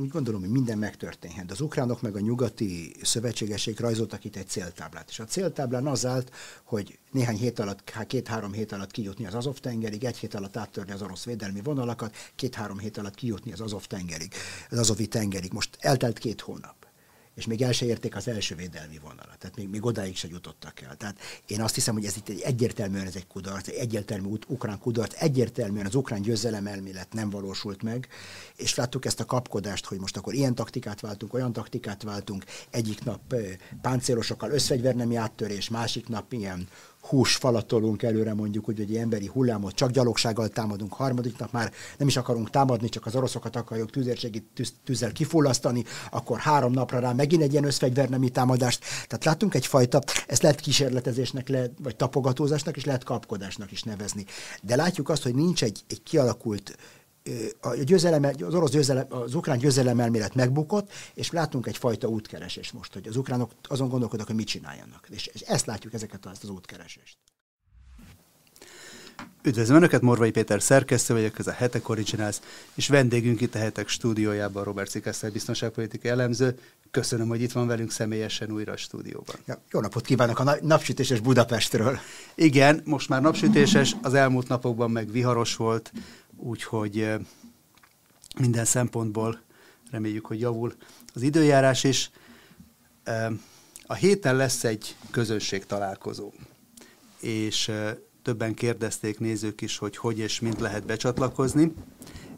úgy gondolom, hogy minden megtörténhet. Az ukránok meg a nyugati szövetségesek rajzoltak itt egy céltáblát, és a céltáblán az állt, hogy néhány hét alatt, két-három hét alatt kijutni az Azov tengerig, egy hét alatt áttörni az orosz védelmi vonalakat, két-három hét alatt kijutni az Azov tengerig, az Azovi tengerig. Most eltelt két hónap és még el se érték az első védelmi vonalat, tehát még, még odáig se jutottak el. Tehát én azt hiszem, hogy ez itt egy egyértelműen ez egy kudarc, egy egyértelmű ukrán kudarc, egyértelműen az ukrán győzelem elmélet nem valósult meg, és láttuk ezt a kapkodást, hogy most akkor ilyen taktikát váltunk, olyan taktikát váltunk, egyik nap páncélosokkal összfegyvernemi áttörés, másik nap ilyen hús falatolunk előre mondjuk, hogy egy emberi hullámot csak gyalogsággal támadunk, harmadik nap már nem is akarunk támadni, csak az oroszokat akarjuk tüzérségi tűz, tűzzel kifullasztani, akkor három napra rá megint egy ilyen összfegyvernemi támadást. Tehát látunk egyfajta, ezt lehet kísérletezésnek, lehet, vagy tapogatózásnak, és lehet kapkodásnak is nevezni. De látjuk azt, hogy nincs egy, egy kialakult a győzelem, az orosz győzelem, az ukrán győzelem elmélet megbukott, és látunk egyfajta útkeresés most, hogy az ukránok azon gondolkodnak, hogy mit csináljanak. És, és ezt látjuk, ezeket ezt az útkeresést. Üdvözlöm Önöket, Morvai Péter szerkesztő vagyok, ez a Hetek Originals, és vendégünk itt a Hetek stúdiójában Robert Cikeszter biztonságpolitikai elemző. Köszönöm, hogy itt van velünk személyesen újra a stúdióban. Ja, jó napot kívánok a napsütéses Budapestről. Igen, most már napsütéses, az elmúlt napokban meg viharos volt, úgyhogy minden szempontból reméljük, hogy javul az időjárás is. A héten lesz egy közösség találkozó, és többen kérdezték nézők is, hogy hogy és mint lehet becsatlakozni.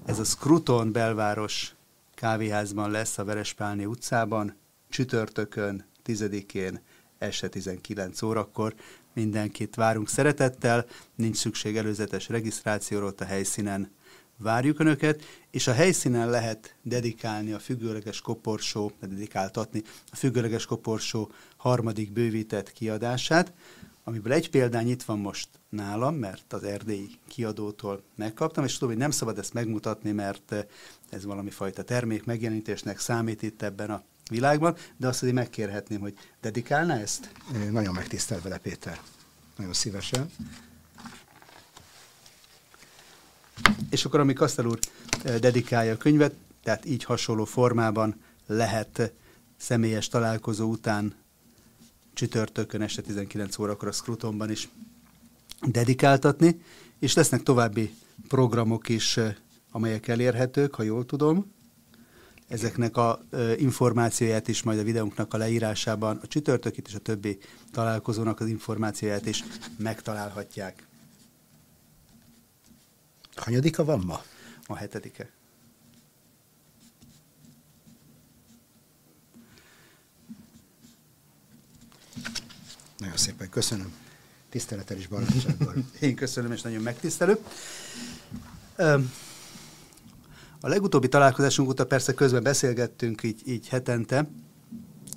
Ez a Scruton belváros kávéházban lesz a Verespálni utcában, csütörtökön, 10-én, este 19 órakor. Mindenkit várunk szeretettel, nincs szükség előzetes regisztrációra ott a helyszínen. Várjuk Önöket, és a helyszínen lehet dedikálni a függőleges koporsó, dedikáltatni a függőleges koporsó harmadik bővített kiadását, amiből egy példány itt van most nálam, mert az erdélyi kiadótól megkaptam, és tudom, hogy nem szabad ezt megmutatni, mert ez valami fajta termék megjelenítésnek számít itt ebben a világban, de azt azért megkérhetném, hogy dedikálná ezt? Nagyon megtisztel vele, Péter. Nagyon szívesen. És akkor, amíg Kasztel úr dedikálja a könyvet, tehát így hasonló formában lehet személyes találkozó után csütörtökön este 19 órakor a Scrutonban is dedikáltatni, és lesznek további programok is, amelyek elérhetők, ha jól tudom. Ezeknek a információját is majd a videónknak a leírásában, a csütörtökit és a többi találkozónak az információját is megtalálhatják. Hanyadika van ma? A hetedike. Nagyon szépen köszönöm. Tisztelettel is barátsággal. Én köszönöm, és nagyon megtisztelő. A legutóbbi találkozásunk óta persze közben beszélgettünk így, így hetente,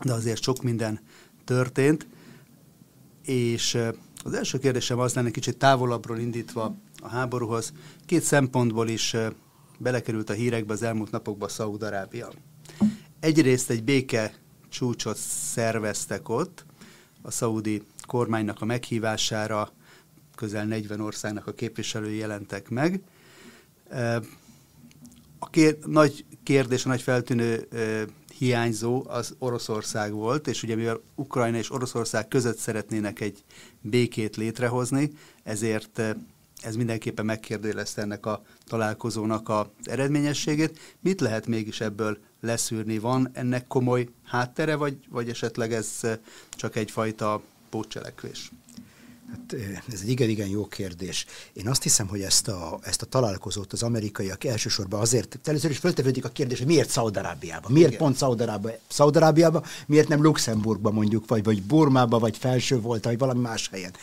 de azért sok minden történt, és az első kérdésem az lenne kicsit távolabbról indítva a háborúhoz. Két szempontból is belekerült a hírekbe az elmúlt napokban Szaúd-Arábia. Egyrészt egy béke csúcsot szerveztek ott, a szaudi kormánynak a meghívására közel 40 országnak a képviselői jelentek meg. A kér, nagy kérdés, a nagy feltűnő hiányzó az Oroszország volt, és ugye mivel Ukrajna és Oroszország között szeretnének egy békét létrehozni, ezért ez mindenképpen megkérdőjelezte ennek a találkozónak az eredményességét. Mit lehet mégis ebből leszűrni? Van ennek komoly háttere, vagy, vagy esetleg ez csak egyfajta pótcselekvés? Hát ez egy igen-igen jó kérdés. Én azt hiszem, hogy ezt a, ezt a találkozót az amerikaiak elsősorban azért, először is föltevődik a kérdés, hogy miért Szaudarábiában? Miért igen. pont Szaudarábiában? Szaudarábiában? Miért nem Luxemburgban mondjuk, vagy, vagy Burmában, vagy Felső volt, vagy valami más helyen?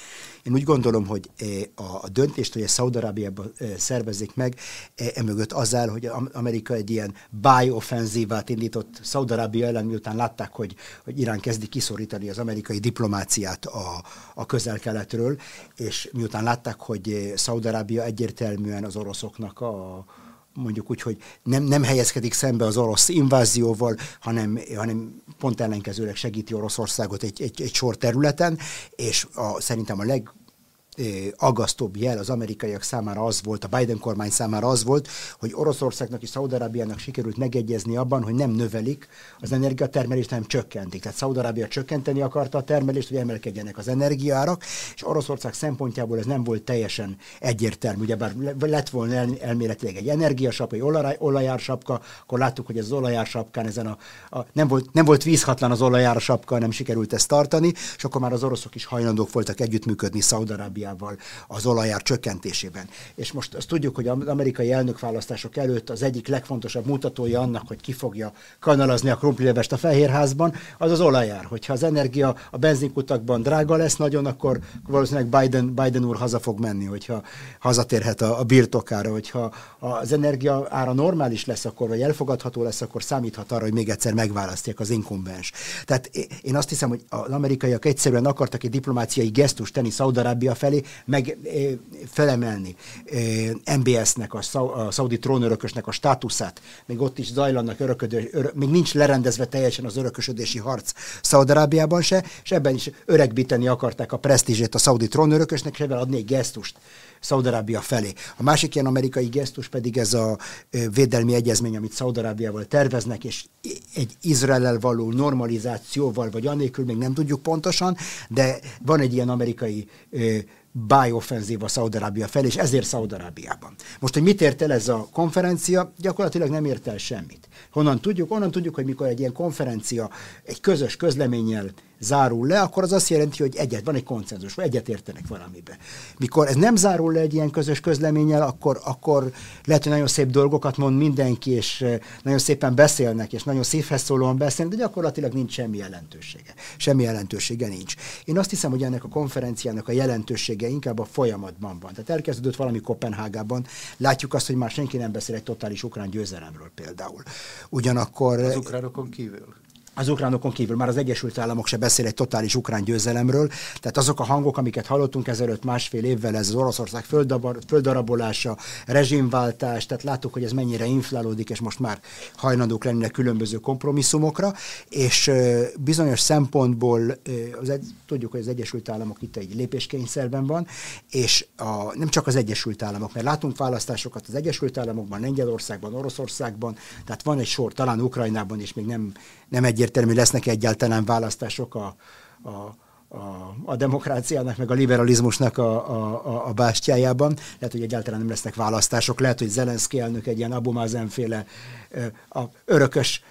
Én úgy gondolom, hogy e, a döntést, hogy ezt Szaudarábiában e, szervezik meg, e, emögött az áll, hogy Amerika egy ilyen buy offenzívát indított Szaudarábia ellen, miután látták, hogy, hogy Irán kezdi kiszorítani az amerikai diplomáciát a, a közel-keletről, és miután látták, hogy Szaudarábia egyértelműen az oroszoknak a, mondjuk úgy, hogy nem, nem helyezkedik szembe az orosz invázióval, hanem, hanem pont ellenkezőleg segíti Oroszországot egy, egy, egy sor területen, és a, szerintem a leg aggasztóbb jel az amerikaiak számára az volt, a Biden kormány számára az volt, hogy Oroszországnak és Szaudarábiának sikerült megegyezni abban, hogy nem növelik az energiatermelést, hanem csökkentik. Tehát Szaudarábia csökkenteni akarta a termelést, hogy emelkedjenek az energiárak, és Oroszország szempontjából ez nem volt teljesen egyértelmű. Ugyebár lett volna el, elméletileg egy energiasapka, egy olaj, olajársapka, akkor láttuk, hogy ez az olajársapkán ezen a, a nem, volt, nem volt vízhatlan az olajársapka, nem sikerült ezt tartani, és akkor már az oroszok is hajlandók voltak együttműködni Szaudarábia Szaudarábiával az olajár csökkentésében. És most azt tudjuk, hogy az amerikai elnökválasztások előtt az egyik legfontosabb mutatója annak, hogy ki fogja kanalazni a krumplilevest a Fehérházban, az az olajár. Hogyha az energia a benzinkutakban drága lesz nagyon, akkor valószínűleg Biden, Biden úr haza fog menni, hogyha hazatérhet a, a birtokára, hogyha az energia ára normális lesz akkor, vagy elfogadható lesz, akkor számíthat arra, hogy még egyszer megválasztják az inkumbens. Tehát én azt hiszem, hogy az amerikaiak egyszerűen akartak egy diplomáciai gesztust tenni Szaudarábia felé, felé, meg felemelni MBS-nek, a, szau, a szaudi trónörökösnek a státuszát. Még ott is zajlanak öröködő, örök, még nincs lerendezve teljesen az örökösödési harc Szaudarábiában se, és ebben is öregbíteni akarták a presztízsét a szaudi trónörökösnek, és ebben adni egy gesztust Szaudarábia felé. A másik ilyen amerikai gesztus pedig ez a védelmi egyezmény, amit Szaudarábiával terveznek, és egy Izraellel való normalizációval, vagy anélkül még nem tudjuk pontosan, de van egy ilyen amerikai bájoffenzíva Szaudarábia felé, és ezért Szaudarábiában. Most, hogy mit ért el ez a konferencia, gyakorlatilag nem ért el semmit. Honnan tudjuk? Onnan tudjuk, hogy mikor egy ilyen konferencia egy közös közleménnyel zárul le, akkor az azt jelenti, hogy egyet, van egy konszenzus, vagy egyet értenek valamibe. Mikor ez nem zárul le egy ilyen közös közleménnyel, akkor, akkor lehet, hogy nagyon szép dolgokat mond mindenki, és nagyon szépen beszélnek, és nagyon szívhez szólóan beszélnek, de gyakorlatilag nincs semmi jelentősége. Semmi jelentősége nincs. Én azt hiszem, hogy ennek a konferenciának a jelentősége inkább a folyamatban van. Tehát elkezdődött valami Kopenhágában, látjuk azt, hogy már senki nem beszél egy totális ukrán győzelemről például. Ugyanakkor... Az ukránokon kívül? Az ukránokon kívül már az Egyesült Államok se beszél egy totális ukrán győzelemről, tehát azok a hangok, amiket hallottunk ezelőtt másfél évvel, ez az Oroszország földarabolása, rezsimváltás, tehát láttuk, hogy ez mennyire inflálódik, és most már hajlandók lennének különböző kompromisszumokra, és bizonyos szempontból az tudjuk, hogy az Egyesült Államok itt egy lépéskényszerben van, és a, nem csak az Egyesült Államok, mert látunk választásokat az Egyesült Államokban, Lengyelországban, Oroszországban, tehát van egy sor, talán Ukrajnában is még nem, nem egy egyértelmű lesznek egyáltalán választások a, a, a, a demokráciának, meg a liberalizmusnak a, a, a bástyájában. Lehet, hogy egyáltalán nem lesznek választások. Lehet, hogy Zelenszky elnök egy ilyen Abu féle a örökös,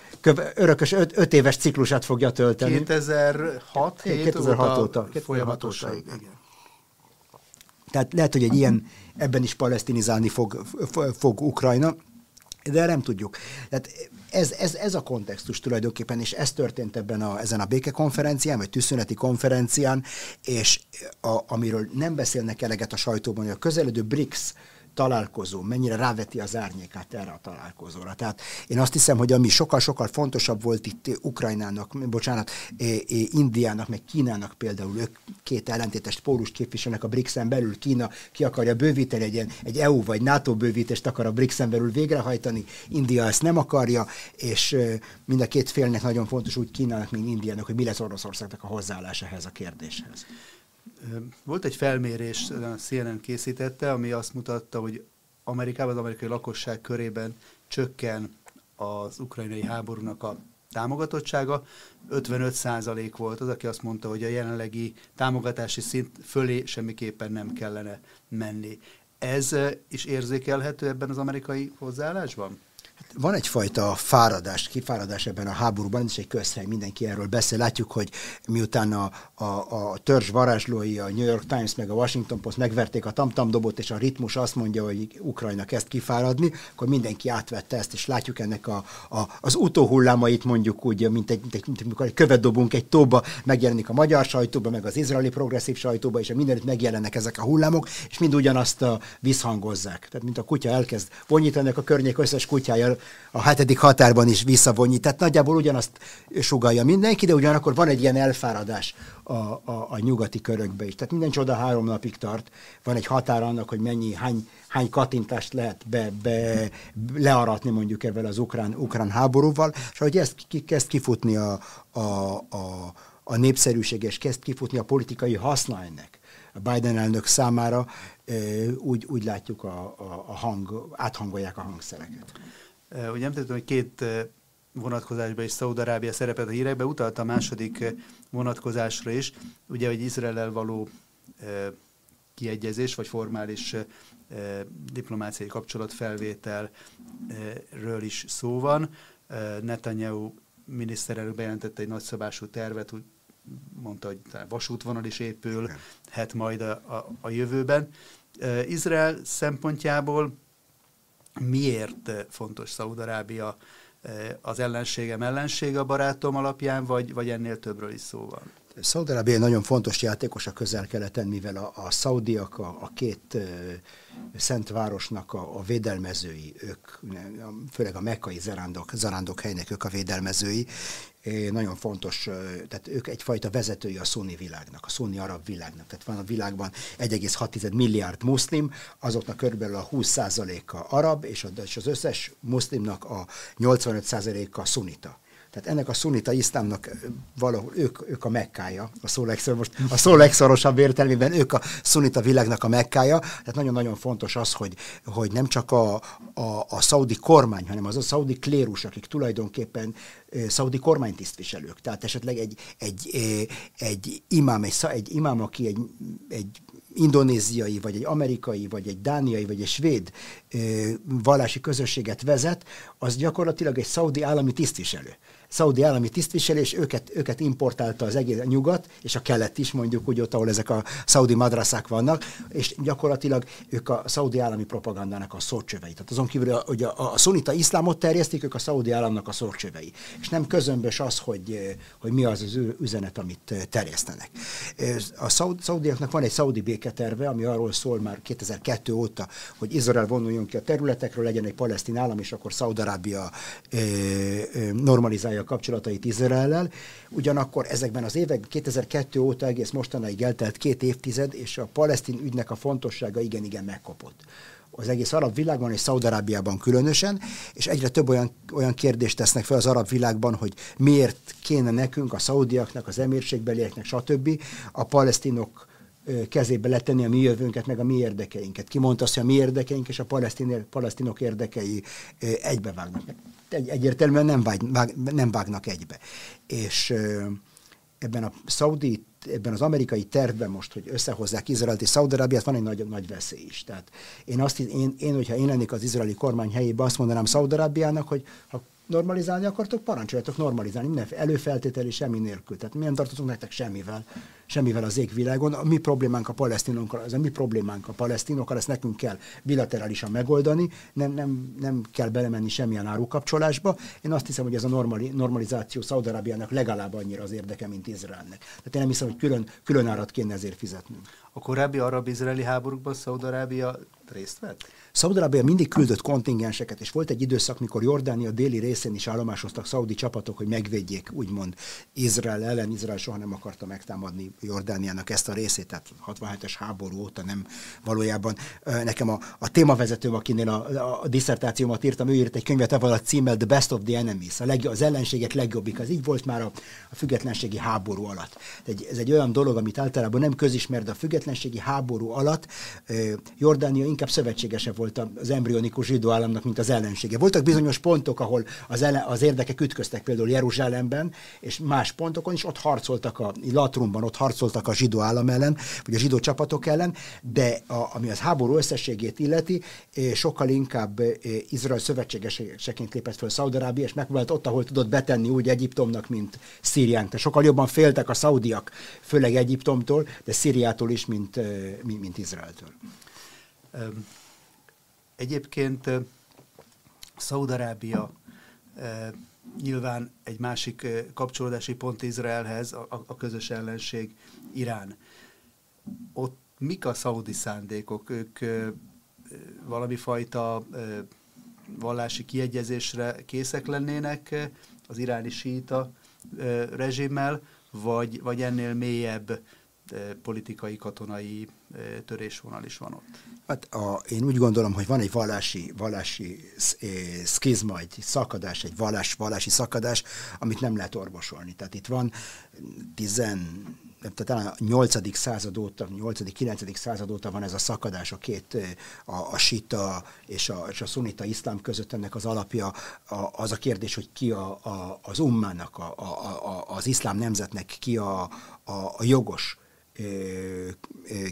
örökös öt, öt éves ciklusát fogja tölteni. 2006, 2006 óta, óta folyamatosan. Igen. Tehát lehet, hogy egy ilyen, ebben is palesztinizálni fog, fog Ukrajna, de nem tudjuk. Tehát ez, ez, ez a kontextus tulajdonképpen, és ez történt ebben a, ezen a békekonferencián, vagy tűzszüneti konferencián, és a, amiről nem beszélnek eleget a sajtóban, hogy a közeledő BRICS találkozó mennyire ráveti az árnyékát erre a találkozóra. Tehát én azt hiszem, hogy ami sokkal-sokkal fontosabb volt itt Ukrajnának, bocsánat, Indiának, meg Kínának például, ők két ellentétes pólust képviselnek a BRICS-en belül, Kína ki akarja bővíteni, egy, egy EU vagy NATO bővítést akar a BRICS-en belül végrehajtani, India ezt nem akarja, és mind a két félnek nagyon fontos úgy Kínának, mint Indiának, hogy mi lesz Oroszországnak a hozzáállása ehhez a kérdéshez. Volt egy felmérés, a CNN készítette, ami azt mutatta, hogy Amerikában, az amerikai lakosság körében csökken az ukrajnai háborúnak a támogatottsága. 55 százalék volt az, aki azt mondta, hogy a jelenlegi támogatási szint fölé semmiképpen nem kellene menni. Ez is érzékelhető ebben az amerikai hozzáállásban? Van egyfajta fáradás, kifáradás ebben a háborúban, ez egy közhely, mindenki erről beszél. Látjuk, hogy miután a, a, a törzs varázslói, a New York Times meg a Washington Post megverték a tamtam dobot, és a ritmus azt mondja, hogy Ukrajna kezd kifáradni, akkor mindenki átvette ezt, és látjuk ennek a, a, az utóhullámait mondjuk úgy, mint egy, mint egy, mint amikor egy követ dobunk egy tóba, megjelenik a magyar sajtóba, meg az izraeli progresszív sajtóba, és mindenütt megjelennek ezek a hullámok, és mind ugyanazt a visszhangozzák. Tehát, mint a kutya elkezd vonyítani, a környék összes kutyája a hetedik határban is visszavonyi. Tehát nagyjából ugyanazt sugalja mindenki, de ugyanakkor van egy ilyen elfáradás a, a, a nyugati körökbe is. Tehát minden csoda három napig tart. Van egy határ annak, hogy mennyi, hány, hány katintást lehet be, be, learatni mondjuk ebben az ukrán, ukrán háborúval, és ahogy ezt kezd kifutni a, a, a, a népszerűség, és kezd kifutni a politikai haszna ennek, a Biden elnök számára, úgy, úgy látjuk a, a, a hang, áthangolják a hangszereket. Ugye említettem, hogy két vonatkozásban is Szaudarábia szerepet a hírekben, utalt a második vonatkozásra is, ugye, hogy Izrael való kiegyezés, vagy formális diplomáciai kapcsolatfelvételről is szó van. Netanyahu miniszterelnök bejelentette egy nagyszabású tervet, úgy mondta, hogy vasútvonal is épül, hát majd a, a, a jövőben. Izrael szempontjából miért fontos Szaudarábia az ellenségem ellensége a barátom alapján, vagy, vagy ennél többről is szó van? Szaudarábia nagyon fontos játékos a közel-keleten, mivel a, a szaudiak, a, a két szent városnak a, a védelmezői, ők, főleg a mekkai zarándok, zarándok helynek ők a védelmezői, nagyon fontos, tehát ők egyfajta vezetői a szunni világnak, a szunni arab világnak. Tehát van a világban 1,6 milliárd muszlim, azoknak körülbelül a 20%-a arab, és az összes muszlimnak a 85%-a szunita. Tehát ennek a szunita iszlámnak valahol ők, ők a mekkája, a szó, legszor, most a szó legszorosabb értelmében ők a szunita világnak a mekkája. Tehát nagyon-nagyon fontos az, hogy, hogy nem csak a, a, a szaudi kormány, hanem az a szaudi klérus, akik tulajdonképpen szaudi kormánytisztviselők. Tehát esetleg egy, egy, egy imám, egy, egy imám, aki egy, egy indonéziai, vagy egy amerikai, vagy egy dániai, vagy egy svéd vallási közösséget vezet, az gyakorlatilag egy szaudi állami tisztviselő szaudi állami tisztviselés, őket, őket importálta az egész nyugat, és a kelet is mondjuk úgy ott, ahol ezek a szaudi madraszák vannak, és gyakorlatilag ők a szaudi állami propagandának a szócsövei. Tehát azon kívül, hogy a, a, a szunita iszlámot terjesztik, ők a szaudi államnak a szócsövei. És nem közömbös az, hogy, hogy mi az az üzenet, amit terjesztenek. A szaudiaknak van egy szaudi béketerve, ami arról szól már 2002 óta, hogy Izrael vonuljon ki a területekről, legyen egy palesztin állam, és akkor Szaudarábia normalizálja a kapcsolatait Izraellel. Ugyanakkor ezekben az évek 2002 óta egész mostanáig eltelt két évtized, és a palesztin ügynek a fontossága igen-igen megkopott az egész arab világban és Szaudarábiában különösen, és egyre több olyan, olyan kérdést tesznek fel az arab világban, hogy miért kéne nekünk, a szaudiaknak, az emírségbelieknek, stb. a palesztinok kezébe letenni a mi jövőnket, meg a mi érdekeinket. Ki mondta azt, hogy a mi érdekeink és a palesztin, palesztinok érdekei egybevágnak egy, egyértelműen nem, vág, vág, nem vágnak egybe. És ebben a szaudi, ebben az amerikai tervben most, hogy összehozzák Izraelt és Szaudarábiát, van egy nagy, nagy veszély is. Tehát én, azt, én, én, hogyha én lennék az izraeli kormány helyében, azt mondanám Szaudarábiának, hogy ha normalizálni akartok, parancsoljatok normalizálni, minden előfeltételi semmi nélkül. Tehát milyen tartozunk nektek semmivel semmivel az égvilágon. A mi problémánk a palesztinokkal, az a mi problémánk a palesztinokkal, ezt nekünk kell bilaterálisan megoldani, nem, nem, nem kell belemenni semmilyen árukapcsolásba. Én azt hiszem, hogy ez a normali, normalizáció Szaudarábiának legalább annyira az érdeke, mint Izraelnek. Tehát én nem hiszem, hogy külön, külön árat kéne ezért fizetnünk. A korábbi arab-izraeli háborúkban Szaudarábia részt vett? Szaudarábia mindig küldött kontingenseket, és volt egy időszak, mikor Jordánia déli részén is állomásoztak szaudi csapatok, hogy megvédjék, úgymond Izrael ellen. Izrael soha nem akarta megtámadni Jordániának ezt a részét, tehát 67-es háború óta nem valójában. Nekem a, a témavezetőm, akinél a, a, diszertációmat írtam, ő írt egy könyvet avval a címmel The Best of the Enemies, a leg, az ellenségek legjobbik. Az így volt már a, a függetlenségi háború alatt. Egy, ez egy olyan dolog, amit általában nem közismert, de a függetlenségi háború alatt Jordánia inkább szövetségese volt az embryonikus zsidó államnak, mint az ellensége. Voltak bizonyos pontok, ahol az, ellen, az érdekek ütköztek, például Jeruzsálemben, és más pontokon is ott harcoltak a Latrumban, ott harcoltak a zsidó állam ellen, vagy a zsidó csapatok ellen, de a, ami az háború összességét illeti, eh, sokkal inkább eh, Izrael szövetségeseként lépett fel Szaudarábia, és megpróbált ott, ahol tudott betenni úgy Egyiptomnak, mint Szíriánk. Tehát sokkal jobban féltek a szaudiak, főleg Egyiptomtól, de Szíriától is, mint, eh, mint, mint Izraeltől. Egyébként Szaudarábia nyilván egy másik kapcsolódási pont Izraelhez, a, a közös ellenség Irán. Ott mik a szaudi szándékok? Ők valami fajta vallási kiegyezésre készek lennének az iráni síta rezsimmel, vagy, vagy ennél mélyebb politikai, katonai törésvonal is van ott? Hát a, én úgy gondolom, hogy van egy vallási, vallási szkizma, egy szakadás, egy vallás, vallási szakadás, amit nem lehet orvosolni. Tehát itt van 10 tehát talán a 8. század óta, 8. 9. század óta van ez a szakadás a két, a, a sita és a, és a szunita iszlám között ennek az alapja a, az a kérdés, hogy ki a, a, az ummának, a, a, a, az iszlám nemzetnek ki a, a, a jogos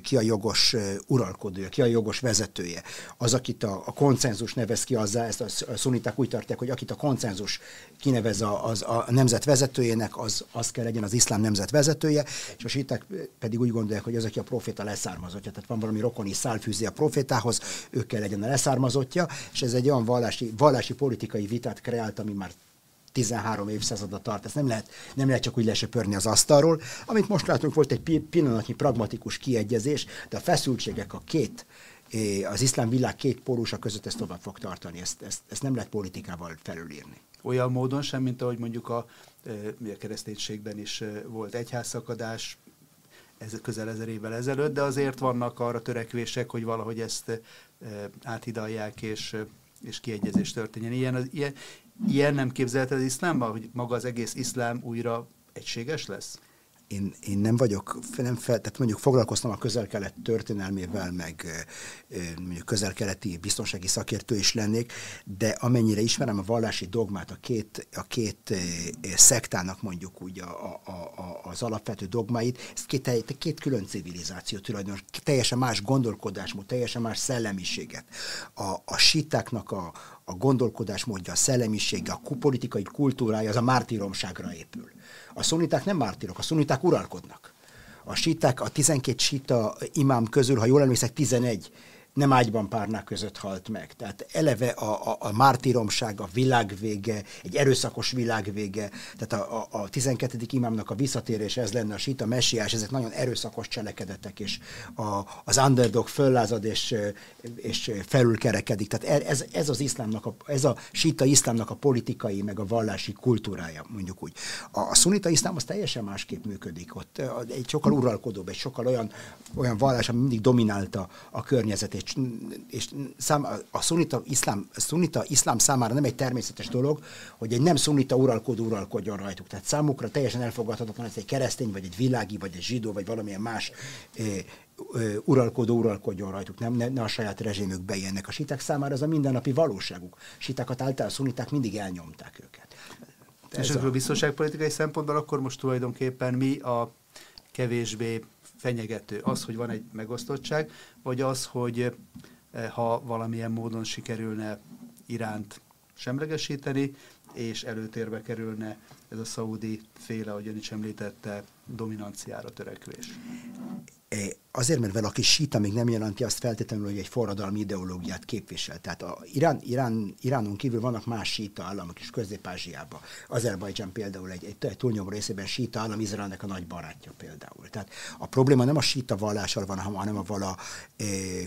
ki a jogos uralkodója, ki a jogos vezetője. Az, akit a, a konszenzus nevez ki azzá, ezt a szuniták úgy tartják, hogy akit a konszenzus kinevez a, az, a nemzet vezetőjének, az, az kell legyen az iszlám nemzet vezetője, és a síták pedig úgy gondolják, hogy az, aki a proféta leszármazottja, tehát van valami rokoni szálfűzi a profétához, ő kell legyen a leszármazottja, és ez egy olyan vallási, vallási politikai vitát kreált, ami már 13 évszázada tart, ezt nem lehet, nem lehet csak úgy lesöpörni az asztalról. Amit most látunk, volt egy pillanatnyi pragmatikus kiegyezés, de a feszültségek a két az iszlám világ két pólusa között ezt tovább fog tartani, ezt, ezt, ezt nem lehet politikával felülírni. Olyan módon sem, mint ahogy mondjuk a, a kereszténységben is volt egyházszakadás, ez közel ezer évvel ezelőtt, de azért vannak arra törekvések, hogy valahogy ezt áthidalják, és, és kiegyezés történjen. Ilyen, ilyen, Ilyen nem képzelted az iszlámban, hogy maga az egész iszlám újra egységes lesz? én, én nem vagyok, nem fel, tehát mondjuk foglalkoztam a közel-kelet történelmével, meg mondjuk közel-keleti biztonsági szakértő is lennék, de amennyire ismerem a vallási dogmát, a két, a két szektának mondjuk úgy a, a, a, az alapvető dogmáit, ez két, két külön civilizáció tulajdonos, teljesen más gondolkodásmód, teljesen más szellemiséget. A, a sitáknak a, a gondolkodásmódja, a szellemisége, a politikai kultúrája az a mártíromságra épül a szuniták nem mártirok, a szuniták uralkodnak. A síták, a 12 sita imám közül, ha jól emlékszek, 11 nem ágyban párnák között halt meg. Tehát eleve a, a, a mártíromság, a világvége, egy erőszakos világvége, tehát a, a, a 12. imámnak a visszatérés ez lenne a sita messiás, ezek nagyon erőszakos cselekedetek, és a, az underdog föllázad és, és felülkerekedik. Tehát ez, ez az iszlámnak, a, ez a sita iszlámnak a politikai, meg a vallási kultúrája, mondjuk úgy. A, a szunita iszlám az teljesen másképp működik. Ott egy sokkal uralkodóbb, egy sokkal olyan, olyan vallás, ami mindig dominálta a környezetét, és, és szám, a szunita iszlám, szunita iszlám számára nem egy természetes dolog, hogy egy nem szunita uralkodó uralkodjon rajtuk. Tehát számukra teljesen elfogadhatatlan, hogy egy keresztény, vagy egy világi, vagy egy zsidó, vagy valamilyen más uralkodó uralkodjon rajtuk, nem, ne, ne a saját rezsémük bejennek. A siták számára ez a mindennapi valóságuk. Sitákat által szuniták mindig elnyomták őket. Ez és a... biztonságpolitikai szempontból akkor most tulajdonképpen mi a kevésbé fenyegető? Az, hogy van egy megosztottság, vagy az, hogy eh, ha valamilyen módon sikerülne Iránt semlegesíteni, és előtérbe kerülne ez a szaudi féle, ahogy ön is említette, dominanciára törekvés. Azért, mert valaki síta még nem jelenti azt feltétlenül, hogy egy forradalmi ideológiát képvisel. Tehát a Irán, Irán, Iránon kívül vannak más síta államok is Közép-Ázsiában. Azerbajdzsán például egy, egy, egy túlnyomó részében síta állam, Izraelnek a nagy barátja például. Tehát a probléma nem a síta vallással van, hanem a vala e,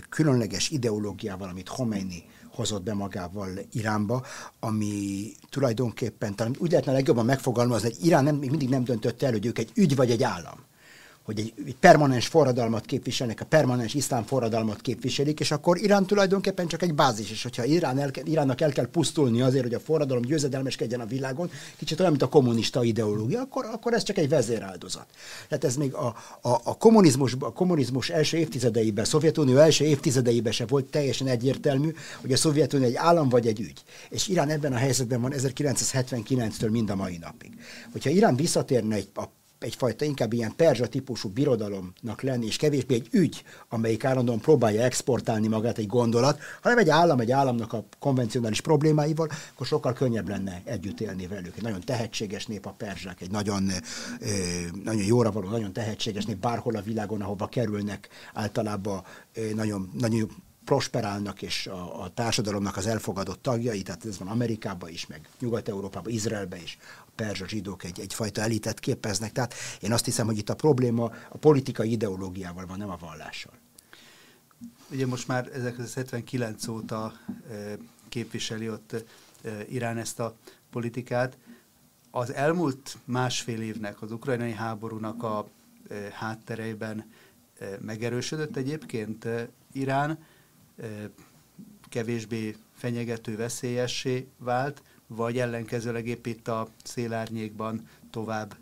különleges ideológiával, amit Khomeini hozott be magával Iránba, ami tulajdonképpen talán úgy lehetne legjobban megfogalmazni, hogy Irán nem, még mindig nem döntötte el, hogy ők egy ügy vagy egy állam hogy egy, egy permanens forradalmat képviselnek, a permanens iszlám forradalmat képviselik, és akkor Irán tulajdonképpen csak egy bázis, és hogyha Irán el, Iránnak el kell pusztulni azért, hogy a forradalom győzedelmeskedjen a világon, kicsit olyan, mint a kommunista ideológia, akkor, akkor ez csak egy vezéráldozat. Tehát ez még a, a, a, kommunizmus, a kommunizmus első évtizedeiben, a Szovjetunió első évtizedeiben se volt teljesen egyértelmű, hogy a Szovjetunió egy állam vagy egy ügy. És Irán ebben a helyzetben van 1979-től mind a mai napig. Hogyha Irán visszatérne egy, a egyfajta inkább ilyen perzsa típusú birodalomnak lenni, és kevésbé egy ügy, amelyik állandóan próbálja exportálni magát egy gondolat, hanem egy állam, egy államnak a konvencionális problémáival, akkor sokkal könnyebb lenne együtt élni velük. Egy nagyon tehetséges nép a perzsák, egy nagyon, nagyon jóra való, nagyon tehetséges nép, bárhol a világon, ahova kerülnek, általában nagyon, nagyon prosperálnak, és a, a társadalomnak az elfogadott tagjai, tehát ez van Amerikában is, meg Nyugat-Európában, Izraelben is, perzsa zsidók egy, egyfajta elitet képeznek. Tehát én azt hiszem, hogy itt a probléma a politikai ideológiával van, nem a vallással. Ugye most már 1979 óta e, képviseli ott e, Irán ezt a politikát. Az elmúlt másfél évnek, az ukrajnai háborúnak a e, háttereiben megerősödött egyébként Irán, kevésbé fenyegető, veszélyessé vált, vagy ellenkezőleg épp itt a szélárnyékban tovább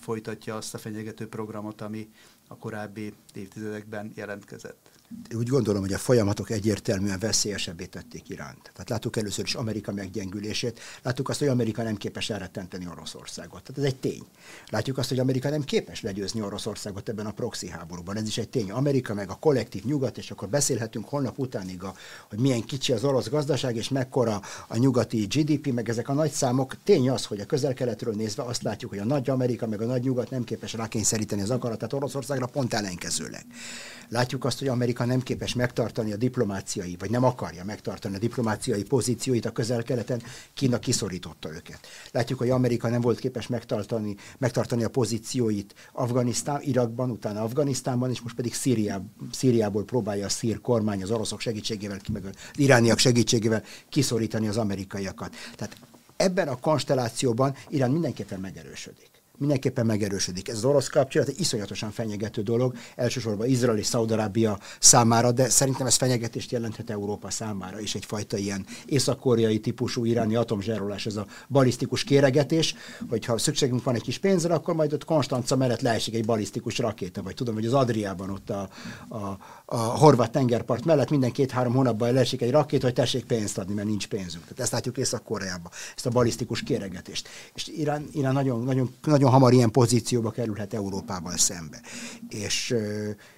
folytatja azt a fenyegető programot, ami a korábbi évtizedekben jelentkezett úgy gondolom, hogy a folyamatok egyértelműen veszélyesebbé tették Iránt. Tehát láttuk először is Amerika meggyengülését, láttuk azt, hogy Amerika nem képes elrettenteni Oroszországot. Tehát ez egy tény. Látjuk azt, hogy Amerika nem képes legyőzni Oroszországot ebben a proxy háborúban. Ez is egy tény. Amerika meg a kollektív nyugat, és akkor beszélhetünk holnap utánig, a, hogy milyen kicsi az orosz gazdaság, és mekkora a nyugati GDP, meg ezek a nagy számok. Tény az, hogy a közel-keletről nézve azt látjuk, hogy a nagy Amerika meg a nagy nyugat nem képes rákényszeríteni az akaratát Oroszországra, pont ellenkezőleg. Látjuk azt, hogy Amerika nem képes megtartani a diplomáciai, vagy nem akarja megtartani a diplomáciai pozícióit a közel-keleten, Kína kiszorította őket. Látjuk, hogy Amerika nem volt képes megtartani, megtartani a pozícióit Afganisztán, Irakban, utána Afganisztánban, és most pedig Szíriá, Szíriából próbálja a szír kormány az oroszok segítségével, meg az irániak segítségével kiszorítani az amerikaiakat. Tehát ebben a konstellációban Irán mindenképpen megerősödik mindenképpen megerősödik. Ez az orosz kapcsolat egy iszonyatosan fenyegető dolog, elsősorban Izrael és Szaudarábia számára, de szerintem ez fenyegetést jelenthet Európa számára is egyfajta ilyen észak-koreai típusú iráni atomzsárolás, ez a balisztikus kéregetés, hogyha szükségünk van egy kis pénzre, akkor majd ott Konstanca mellett leesik egy balisztikus rakéta, vagy tudom, hogy az Adriában ott a, a, a horvát tengerpart mellett minden két-három hónapban leesik egy rakéta, hogy tessék pénzt adni, mert nincs pénzünk. Tehát ezt látjuk Észak-Koreában, ezt a balisztikus kéregetést. És Irán, Irán nagyon, nagyon, nagyon nagyon hamar ilyen pozícióba kerülhet Európával szembe. És,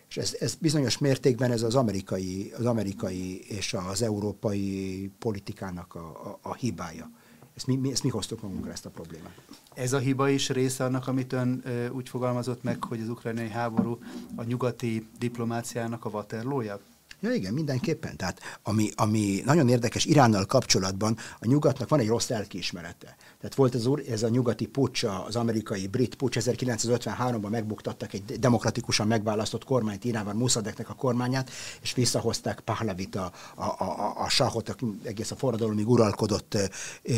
és ez, ez bizonyos mértékben ez az amerikai, az amerikai és az európai politikának a, a, a hibája. Ezt mi, mi, ezt mi hoztuk magunkra ezt a problémát. Ez a hiba is része annak, amit ön ö, úgy fogalmazott meg, hogy az ukrajnai háború a nyugati diplomáciának a vaterlója? Ja igen, mindenképpen. Tehát ami, ami nagyon érdekes Iránnal kapcsolatban, a nyugatnak van egy rossz elkiismerete. Tehát volt ez, ez a nyugati pucs, az amerikai brit pucs, 1953-ban megbuktattak egy demokratikusan megválasztott kormányt, Iránban Muszadeknek a kormányát, és visszahozták Pahlavit, a, a, a, a sahot, aki egész a forradalomig uralkodott e, e,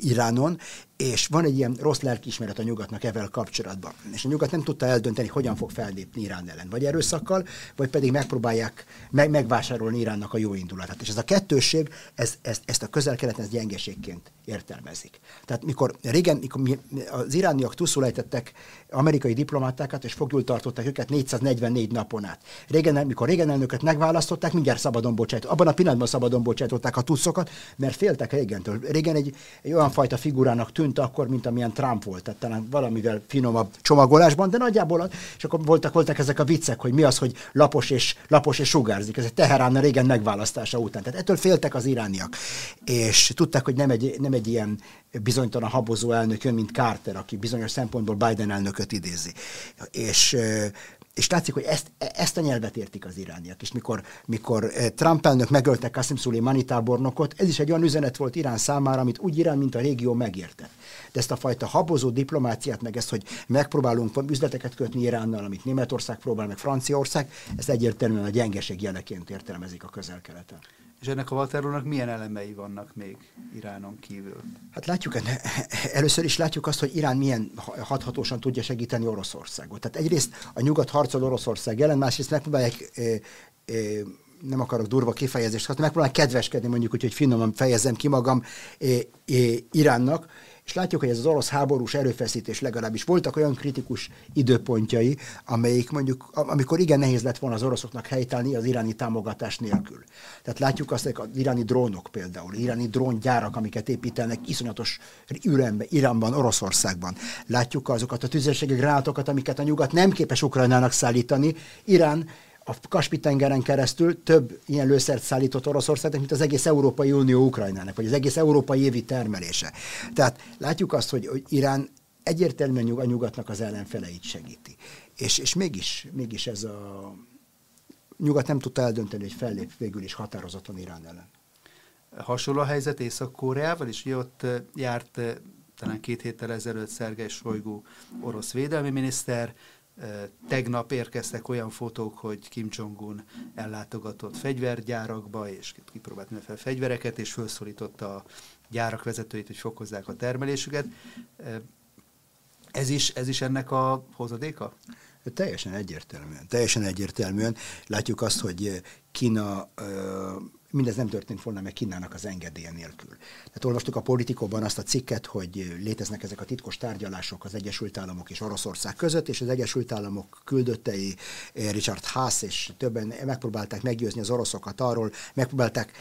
Iránon, és van egy ilyen rossz lelkiismeret a nyugatnak ezzel kapcsolatban. És a nyugat nem tudta eldönteni, hogyan fog fellépni Irán ellen. Vagy erőszakkal, vagy pedig megpróbálják meg, megvásárolni Iránnak a jó indulatát. És ez a kettősség, ez, ez, ezt a közel-keleten gyengeségként értelmezik. Tehát mikor régen, mikor mi, az irániak túlszulejtettek amerikai diplomatákat, és fogjul tartották őket 444 napon át. Régen, mikor régen elnököt megválasztották, mindjárt szabadon bocsájtották. Abban a pillanatban szabadon bocsájtották a tuszokat, mert féltek régentől. Régen egy, egy olyan fajta figurának tűnt akkor, mint amilyen Trump volt, tehát talán valamivel finomabb csomagolásban, de nagyjából, és akkor voltak, voltak ezek a viccek, hogy mi az, hogy lapos és, lapos és sugárzik. Ez egy Teherán régen megválasztása után. Tehát ettől féltek az irániak. És tudták, hogy nem egy, nem egy ilyen bizonytalan habozó elnök jön, mint Carter, aki bizonyos szempontból Biden elnököt idézi. És és látszik, hogy ezt, ezt a nyelvet értik az irániak. És mikor, mikor Trump elnök megölte Qasim Soleimani tábornokot, ez is egy olyan üzenet volt Irán számára, amit úgy Irán, mint a régió megértett. De ezt a fajta habozó diplomáciát, meg ezt, hogy megpróbálunk üzleteket kötni Iránnal, amit Németország próbál, meg Franciaország, ezt egyértelműen a gyengeség jeleként értelmezik a közel-keleten. És ennek a Waterloo-nak milyen elemei vannak még Iránon kívül? Hát látjuk, először is látjuk azt, hogy Irán milyen hathatósan tudja segíteni Oroszországot. Tehát egyrészt a nyugat harcol Oroszország ellen, másrészt megpróbálják e, e, nem akarok durva kifejezést, hát megpróbálják kedveskedni, mondjuk úgy, hogy finoman fejezem ki magam e, e, Iránnak, és látjuk, hogy ez az orosz háborús erőfeszítés legalábbis voltak olyan kritikus időpontjai, amelyik mondjuk, amikor igen nehéz lett volna az oroszoknak helytállni az iráni támogatás nélkül. Tehát látjuk azt, hogy az iráni drónok például, iráni dróngyárak, amiket építenek iszonyatos ürembe, Iránban, Oroszországban. Látjuk azokat a tüzérségi gránátokat, amiket a nyugat nem képes Ukrajnának szállítani. Irán a Kaspi-tengeren keresztül több ilyen lőszert szállított Oroszországnak, mint az egész Európai Unió Ukrajnának, vagy az egész európai évi termelése. Tehát látjuk azt, hogy, hogy Irán egyértelműen a nyugatnak az ellenfeleit segíti. És, és mégis, mégis ez a nyugat nem tudta eldönteni, hogy fellép végül is határozottan Irán ellen. Hasonló a helyzet Észak-Koreával, és ott járt talán két héttel ezelőtt Szergej Sojgu orosz védelmi miniszter, Tegnap érkeztek olyan fotók, hogy Kim Jong-un ellátogatott fegyvergyárakba, és kipróbált mindenféle fegyvereket, és felszólította a gyárak vezetőit, hogy fokozzák a termelésüket. Ez is, ez is ennek a hozadéka? Teljesen egyértelműen. Teljesen egyértelműen. Látjuk azt, hogy Kína mindez nem történt volna meg Kínának az engedélye nélkül. Tehát olvastuk a politikóban azt a cikket, hogy léteznek ezek a titkos tárgyalások az Egyesült Államok és Oroszország között, és az Egyesült Államok küldöttei Richard Haas és többen megpróbálták meggyőzni az oroszokat arról, megpróbálták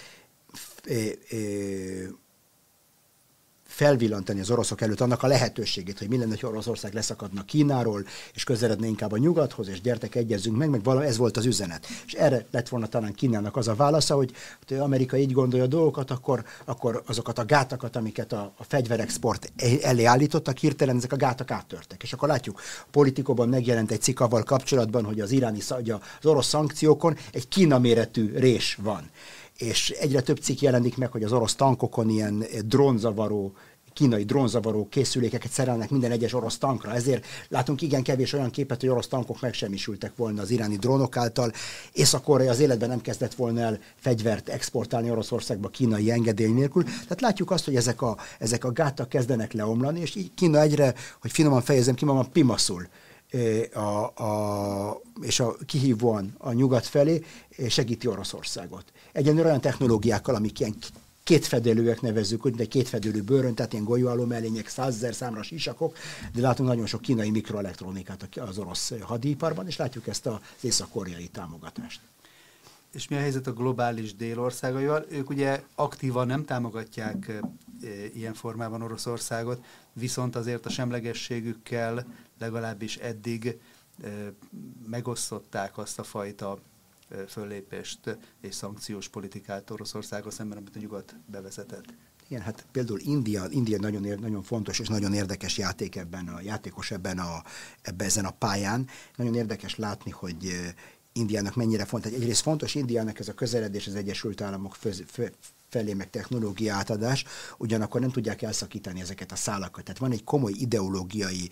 felvillantani az oroszok előtt annak a lehetőségét, hogy mi lenne, hogy Oroszország leszakadna Kínáról, és közeledne inkább a nyugathoz, és gyertek, egyezünk meg, meg valami, ez volt az üzenet. És erre lett volna talán Kínának az a válasza, hogy, hogy Amerika így gondolja a dolgokat, akkor, akkor azokat a gátakat, amiket a, a fegyverexport elé állítottak, hirtelen ezek a gátak áttörtek. És akkor látjuk, a politikóban megjelent egy cikk avval kapcsolatban, hogy az iráni, az orosz szankciókon egy Kína méretű rés van és egyre több cikk jelenik meg, hogy az orosz tankokon ilyen drónzavaró kínai drónzavaró készülékeket szerelnek minden egyes orosz tankra. Ezért látunk igen kevés olyan képet, hogy orosz tankok megsemmisültek volna az iráni drónok által. Észak-Korea az életben nem kezdett volna el fegyvert exportálni Oroszországba kínai engedély nélkül. Tehát látjuk azt, hogy ezek a, ezek a gátak kezdenek leomlani, és így Kína egyre, hogy finoman fejezem ki magam, pimaszul a, a, és a kihívóan a nyugat felé segíti Oroszországot. Egyenlően olyan technológiákkal, amik ilyen kétfedelőek nevezzük, de kétfedelő bőrön, tehát ilyen golyóálló mellények, százezer számra sisakok, de látunk nagyon sok kínai mikroelektronikát az orosz hadiparban, és látjuk ezt az észak-koreai támogatást. És mi a helyzet a globális délországaival? Ők ugye aktívan nem támogatják ilyen formában Oroszországot, viszont azért a semlegességükkel legalábbis eddig megosztották azt a fajta föllépést és szankciós politikát Oroszországgal szemben, amit a nyugat bevezetett. Igen, hát például India, India nagyon, nagyon fontos és nagyon érdekes játék ebben a játékos ebben a, ebben ezen a pályán. Nagyon érdekes látni, hogy Indiának mennyire fontos. Egyrészt fontos Indiának ez a közeledés az Egyesült Államok föz, fö, felé, meg technológia átadás, ugyanakkor nem tudják elszakítani ezeket a szálakat. Tehát van egy komoly ideológiai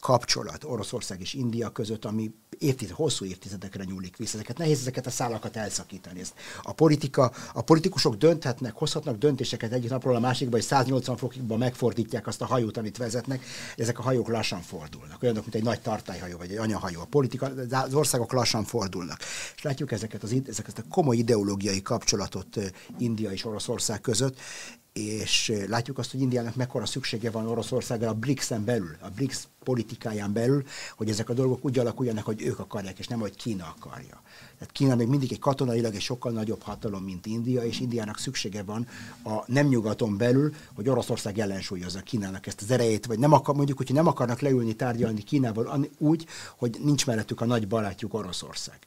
kapcsolat Oroszország és India között, ami évtized, hosszú évtizedekre nyúlik vissza. Ezeket nehéz ezeket a szálakat elszakítani. Ezt a, politika, a politikusok dönthetnek, hozhatnak döntéseket egyik napról a másikba, és 180 fokba megfordítják azt a hajót, amit vezetnek, ezek a hajók lassan fordulnak. Olyanok, mint egy nagy tartályhajó, vagy egy anyahajó. A politika, az országok lassan fordulnak. És látjuk ezeket, az, ezeket a komoly ideológiai kapcsolatot India és Oroszország között, és látjuk azt, hogy Indiának mekkora szüksége van Oroszországra a BRICS-en belül, a BRICS politikáján belül, hogy ezek a dolgok úgy alakuljanak, hogy ők akarják, és nem, hogy Kína akarja. Tehát Kína még mindig egy katonailag egy sokkal nagyobb hatalom, mint India, és Indiának szüksége van a nem nyugaton belül, hogy Oroszország ellensúlyozza Kínának ezt az erejét, vagy nem akar, mondjuk, hogy nem akarnak leülni tárgyalni Kínával úgy, hogy nincs mellettük a nagy barátjuk Oroszország.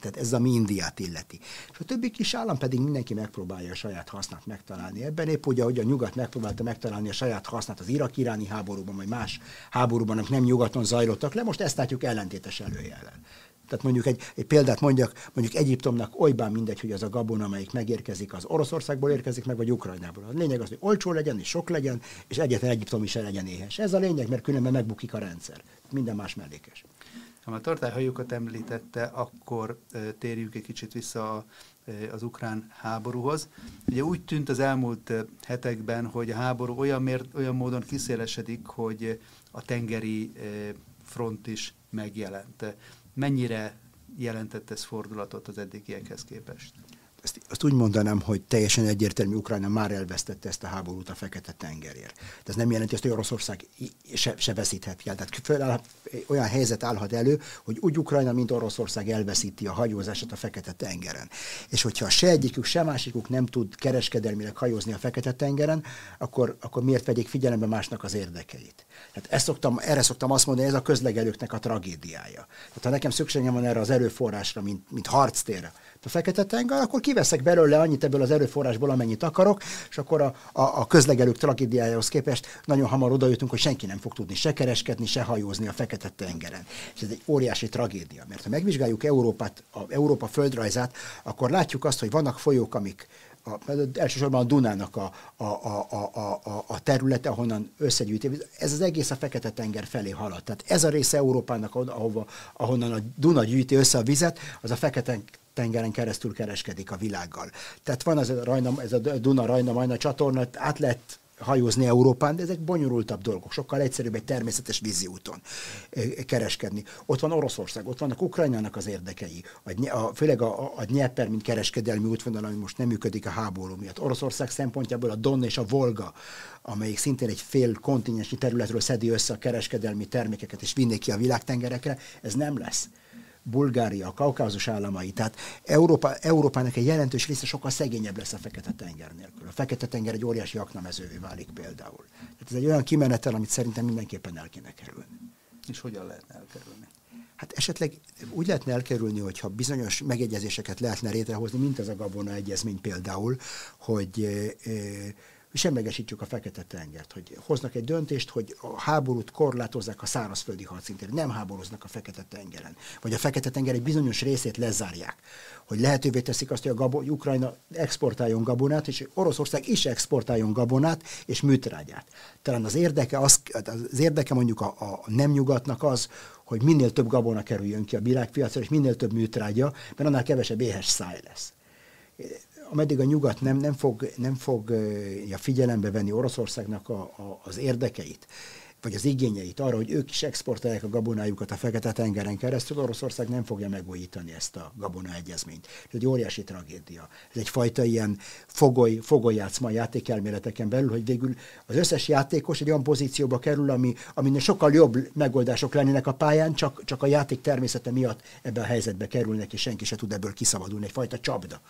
Tehát ez a mi Indiát illeti. És a többi kis állam pedig mindenki megpróbálja a saját hasznát megtalálni. Ebben épp úgy, ahogy a nyugat megpróbálta megtalálni a saját hasznát az irak-iráni háborúban, vagy más háborúban, amik nem nyugaton zajlottak le, most ezt látjuk ellentétes előjellel. Tehát mondjuk egy, egy példát mondjak, mondjuk Egyiptomnak olybán mindegy, hogy az a gabon, amelyik megérkezik, az Oroszországból érkezik meg, vagy Ukrajnából. A lényeg az, hogy olcsó legyen, és sok legyen, és egyetlen Egyiptom is legyen éhes. Ez a lényeg, mert különben megbukik a rendszer. Minden más mellékes. Ha a tartályhajókat említette, akkor térjünk egy kicsit vissza a, az ukrán háborúhoz. Ugye úgy tűnt az elmúlt hetekben, hogy a háború olyan, mért, olyan módon kiszélesedik, hogy a tengeri front is megjelent. Mennyire jelentett ez fordulatot az eddigiekhez képest? Ezt, azt úgy mondanám, hogy teljesen egyértelmű, Ukrajna már elvesztette ezt a háborút a Fekete-tengerért. De ez nem jelenti azt, hogy Oroszország se, se veszíthet el. Tehát föláll, olyan helyzet állhat elő, hogy úgy Ukrajna, mint Oroszország elveszíti a hajózását a Fekete-tengeren. És hogyha se egyikük, se másikuk nem tud kereskedelmileg hajózni a Fekete-tengeren, akkor, akkor miért vegyék figyelembe másnak az érdekeit? Tehát ezt szoktam, erre szoktam azt mondani, ez a közlegelőknek a tragédiája. Tehát ha nekem szükségem van erre az erőforrásra, mint, mint harctérre, a Fekete-tenger, akkor kiveszek belőle annyit ebből az erőforrásból, amennyit akarok, és akkor a, a, a közlegelők tragédiájához képest nagyon hamar oda hogy senki nem fog tudni se kereskedni, se hajózni a Fekete-tengeren. És ez egy óriási tragédia, mert ha megvizsgáljuk Európát, a Európa földrajzát, akkor látjuk azt, hogy vannak folyók, amik a, elsősorban a Dunának a, a, a, a, a, a területe, ahonnan összegyűjti. Ez az egész a Fekete-tenger felé halad. Tehát ez a része Európának, ahova, ahonnan a Duna gyűjti össze a vizet, az a Fekete tengeren keresztül kereskedik a világgal. Tehát van ez a, Rajna, ez a Duna-Rajna-Majna csatorna, át lehet hajózni Európán, de ezek bonyolultabb dolgok, sokkal egyszerűbb egy természetes víziúton kereskedni. Ott van Oroszország, ott vannak Ukrajnának az érdekei, a, a, főleg a, a, a Dnieper, mint kereskedelmi útvonal, ami most nem működik a háború miatt. Oroszország szempontjából a Don és a Volga, amelyik szintén egy fél kontinensi területről szedi össze a kereskedelmi termékeket és vinné ki a világtengerekre, ez nem lesz. Bulgária, kaukázus államai. Tehát Európa, Európának egy jelentős része sokkal szegényebb lesz a Fekete-tenger nélkül. A Fekete-tenger egy óriási aknamezővé válik például. Tehát ez egy olyan kimenetel, amit szerintem mindenképpen el kéne kerülni. És hogyan lehetne elkerülni? Hát esetleg úgy lehetne elkerülni, hogyha bizonyos megegyezéseket lehetne létrehozni, mint ez a Gabona egyezmény például, hogy semlegesítjük a Fekete-tengert, hogy hoznak egy döntést, hogy a háborút korlátozzák a szárazföldi harcintéren, nem háborúznak a Fekete-tengeren, vagy a Fekete-tenger egy bizonyos részét lezárják, hogy lehetővé teszik azt, hogy a Gabo- Ukrajna exportáljon gabonát, és Oroszország is exportáljon gabonát és műtrágyát. Talán az érdeke, az, az érdeke mondjuk a, a nem nyugatnak az, hogy minél több gabona kerüljön ki a világpiacra, és minél több műtrágya, mert annál kevesebb éhes száj lesz ameddig a nyugat nem, nem, fog, nem fogja figyelembe venni Oroszországnak a, a, az érdekeit, vagy az igényeit arra, hogy ők is exportálják a gabonájukat a Fekete-tengeren keresztül, Oroszország nem fogja megújítani ezt a gabona egyezményt. Ez egy óriási tragédia. Ez egyfajta ilyen fogoly, fogolyjátszma játékelméleteken belül, hogy végül az összes játékos egy olyan pozícióba kerül, ami, aminek sokkal jobb megoldások lennének a pályán, csak, csak a játék természete miatt ebbe a helyzetbe kerülnek, és senki se tud ebből kiszabadulni, egyfajta csapda.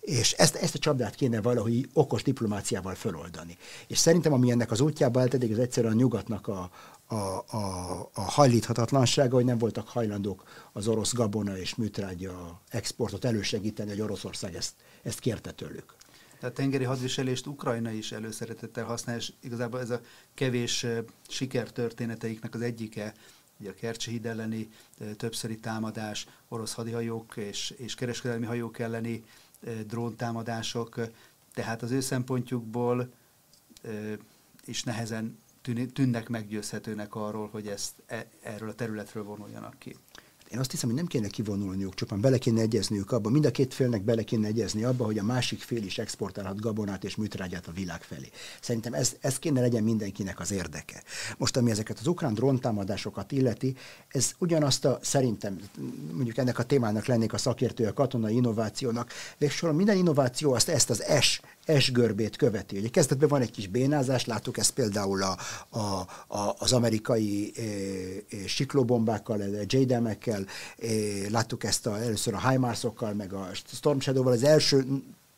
És ezt, ezt a csapdát kéne valahogy okos diplomáciával föloldani. És szerintem, ami ennek az útjába eltedik, az egyszerűen a nyugatnak a, a, a hajlíthatatlansága, hogy nem voltak hajlandók az orosz gabona és műtrágya exportot elősegíteni, hogy Oroszország ezt, ezt kérte tőlük. Tehát tengeri hadviselést Ukrajna is előszeretettel használ, és igazából ez a kevés sikertörténeteiknek az egyike, ugye a Kercsi híd elleni többszöri támadás, orosz hadihajók és, és kereskedelmi hajók elleni dróntámadások, tehát az ő szempontjukból is nehezen tűnnek meggyőzhetőnek arról, hogy ezt e, erről a területről vonuljanak ki. Én azt hiszem, hogy nem kéne kivonulniuk, csupán bele kéne egyezniük abba, mind a két félnek bele kéne egyezni abba, hogy a másik fél is exportálhat gabonát és műtrágyát a világ felé. Szerintem ez, ez kéne legyen mindenkinek az érdeke. Most, ami ezeket az ukrán dróntámadásokat illeti, ez ugyanazt a, szerintem, mondjuk ennek a témának lennék a szakértője a katonai innovációnak, végsősorban minden innováció azt ezt az S S-görbét követi. Ugye kezdetben van egy kis bénázás, láttuk ezt például a, a, a, az amerikai e, e, siklóbombákkal, JDM-ekkel, e, láttuk ezt a, először a HIMARS-okkal, meg a Storm Shadow-val, az első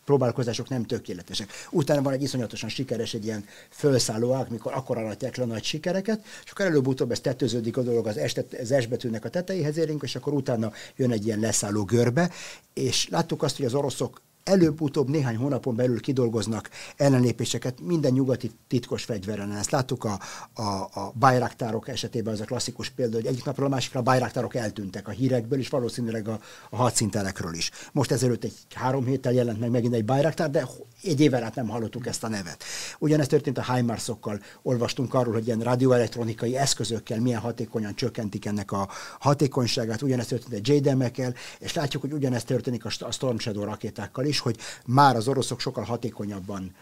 próbálkozások nem tökéletesek. Utána van egy iszonyatosan sikeres, egy ilyen felszálló ág, mikor akkor aratják le nagy sikereket, és akkor előbb-utóbb ez tetőződik a dolog az S, az S betűnek a tetejéhez érünk, és akkor utána jön egy ilyen leszálló görbe, és láttuk azt, hogy az oroszok előbb-utóbb néhány hónapon belül kidolgoznak ellenlépéseket minden nyugati titkos fegyveren. Ezt láttuk a, a, a bajraktárok esetében, az a klasszikus példa, hogy egyik napról a másikra a bajraktárok eltűntek a hírekből, és valószínűleg a, a hadszintelekről is. Most ezelőtt egy három héttel jelent meg megint egy bajraktár, de egy évvel át nem hallottuk ezt a nevet. Ugyanezt történt a HIMARS-okkal, olvastunk arról, hogy ilyen radioelektronikai eszközökkel milyen hatékonyan csökkentik ennek a hatékonyságát, ugyanezt történt a JDM-ekkel, és látjuk, hogy ugyanezt történik a Storm Shadow rakétákkal is, hogy már az oroszok sokkal hatékonyabban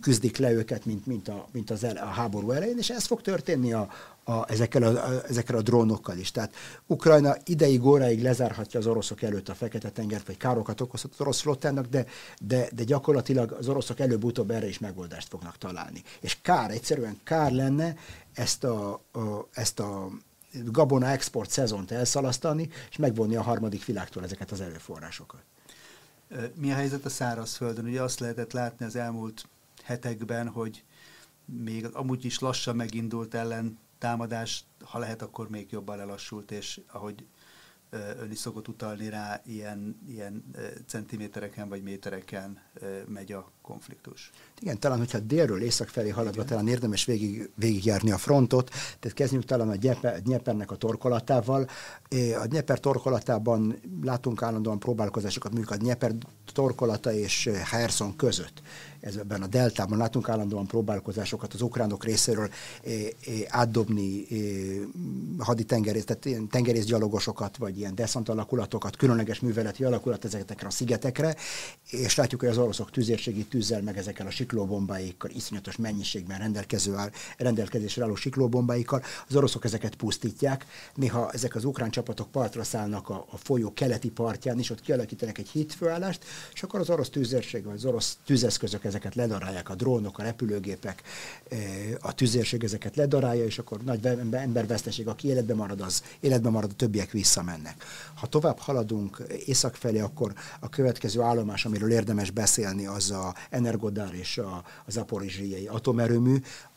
küzdik le őket, mint, mint, a, mint az el, a háború elején, és ez fog történni a, a, ezekkel, a, a, ezekkel a drónokkal is. Tehát Ukrajna ideig, óráig lezárhatja az oroszok előtt a Fekete-tengert, vagy károkat okozhat az orosz flottának, de, de, de gyakorlatilag az oroszok előbb-utóbb erre is megoldást fognak találni. És kár, egyszerűen kár lenne ezt a, a, ezt a gabona export szezont elszalasztani, és megvonni a harmadik világtól ezeket az erőforrásokat. Mi a helyzet a szárazföldön? Ugye azt lehetett látni az elmúlt hetekben, hogy még amúgy is lassan megindult ellen támadás, ha lehet, akkor még jobban lelassult, és ahogy ön is szokott utalni rá, ilyen, ilyen centimétereken vagy métereken megy a konfliktus. Igen, talán, hogyha délről észak felé haladva, Igen. talán érdemes végig, végigjárni a frontot, tehát kezdjünk talán a Dnieper, Dniepernek a torkolatával. A Dnieper torkolatában látunk állandóan próbálkozásokat, mondjuk a Dnieper torkolata és Herson között ebben a deltában látunk állandóan próbálkozásokat az ukránok részéről átdobni haditengerész, tehát tengerészgyalogosokat, vagy ilyen deszant alakulatokat, különleges műveleti alakulat ezekre a szigetekre, és látjuk, hogy az oroszok tüzérségi tűzzel, meg ezekkel a siklóbombáikkal, iszonyatos mennyiségben rendelkező áll, rendelkezésre álló siklóbombáikkal, az oroszok ezeket pusztítják. Néha ezek az ukrán csapatok partra szállnak a, a folyó keleti partján, és ott kialakítanak egy hitfőállást, és akkor az orosz tűzérség, vagy az orosz tűzeszközök ezeket ledarálják, a drónok, a repülőgépek, eh, a tűzérség ezeket ledarálja, és akkor nagy emberveszteség, aki életbe marad, az életbe marad, a többiek visszamennek. Ha tovább haladunk észak felé, akkor a következő állomás, amiről érdemes beszélni, az a Energodár és a, a zaporizsiai atomerőmű,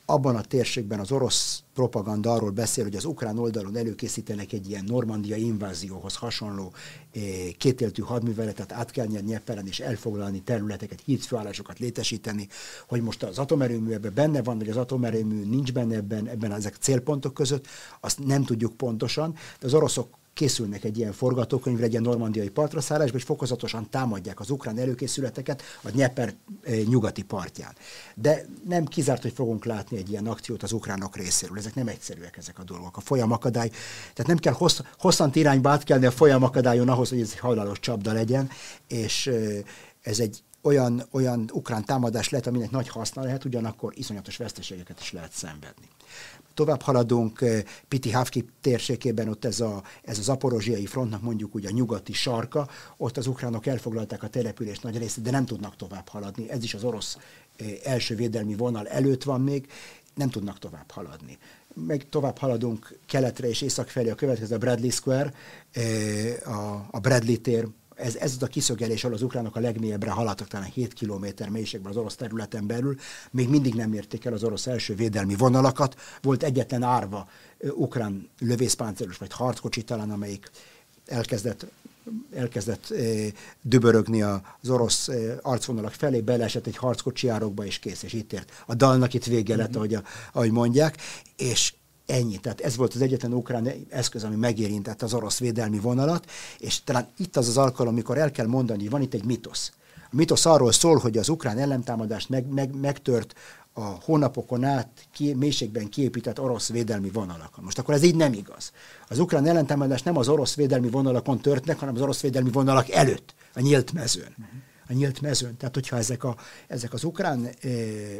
abban a térségben az orosz propaganda arról beszél, hogy az ukrán oldalon előkészítenek egy ilyen Normandia invázióhoz hasonló eh, kétéltű hadműveletet, át kell nyerni Nyeperen és elfoglalni területeket, hídfőállásokat létesíteni, hogy most az atomerőmű ebben benne van, vagy az atomerőmű nincs benne ebben, ebben ezek célpontok között, azt nem tudjuk pontosan, de az oroszok készülnek egy ilyen forgatókönyvre, egy ilyen normandiai partra szállásba, és fokozatosan támadják az ukrán előkészületeket a Nyeper eh, nyugati partján. De nem kizárt, hogy fogunk látni egy ilyen akciót az ukránok részéről. Ezek nem egyszerűek ezek a dolgok. A folyamakadály, tehát nem kell hossz, hosszant irányba átkelni a folyamakadályon ahhoz, hogy ez egy halálos csapda legyen, és eh, ez egy olyan, olyan ukrán támadás lehet, aminek nagy haszna lehet, ugyanakkor iszonyatos veszteségeket is lehet szenvedni tovább haladunk eh, Piti Havki térségében, ott ez, a, ez az aporozsiai frontnak mondjuk úgy a nyugati sarka, ott az ukránok elfoglalták a település nagy részét, de nem tudnak tovább haladni. Ez is az orosz eh, első védelmi vonal előtt van még, nem tudnak tovább haladni. Meg tovább haladunk keletre és észak felé a következő a Bradley Square, eh, a Bradley tér ez, ez a kiszögelés, ahol az ukránok a legmélyebbre haladtak, talán 7 kilométer mélységben az orosz területen belül, még mindig nem érték el az orosz első védelmi vonalakat. Volt egyetlen árva ukrán lövészpáncélos vagy harckocsi talán, amelyik elkezdett elkezdett e, dübörögni az orosz e, arcvonalak felé, beleesett egy harckocsi árokba, és kész, és itt ért. A dalnak itt vége lett, ahogy, a, ahogy mondják, és Ennyi. Tehát ez volt az egyetlen ukrán eszköz, ami megérintette az orosz védelmi vonalat, és talán itt az az alkalom, amikor el kell mondani, hogy van itt egy mitosz. A mitosz arról szól, hogy az ukrán ellentámadást meg, meg, megtört a hónapokon át ki, mélységben kiépített orosz védelmi vonalakon. Most akkor ez így nem igaz. Az ukrán ellentámadás nem az orosz védelmi vonalakon történnek, hanem az orosz védelmi vonalak előtt, a nyílt mezőn. Uh-huh a nyílt mezőn. Tehát, hogyha ezek, a, ezek az ukrán e,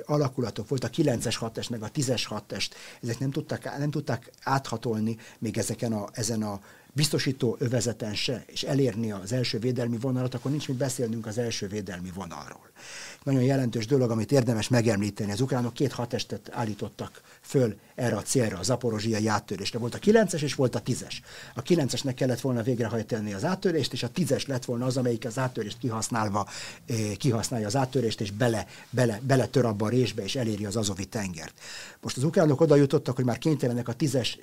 alakulatok volt, a 9-es 6 meg a 10-es 6 ezek nem tudták, nem tudták áthatolni még ezeken a, ezen a biztosító övezeten se, és elérni az első védelmi vonalat, akkor nincs mit beszélnünk az első védelmi vonalról. Nagyon jelentős dolog, amit érdemes megemlíteni. Az ukránok két hatestet állítottak föl erre a célra, a zaporozsiai áttörésre. Volt a 9-es és volt a 10-es. A 9-esnek kellett volna végrehajtani az áttörést, és a 10-es lett volna az, amelyik az áttörést kihasználva eh, kihasználja az áttörést, és bele, bele, bele tör abba a résbe, és eléri az azovi tengert. Most az ukránok oda jutottak, hogy már kénytelenek a 10-es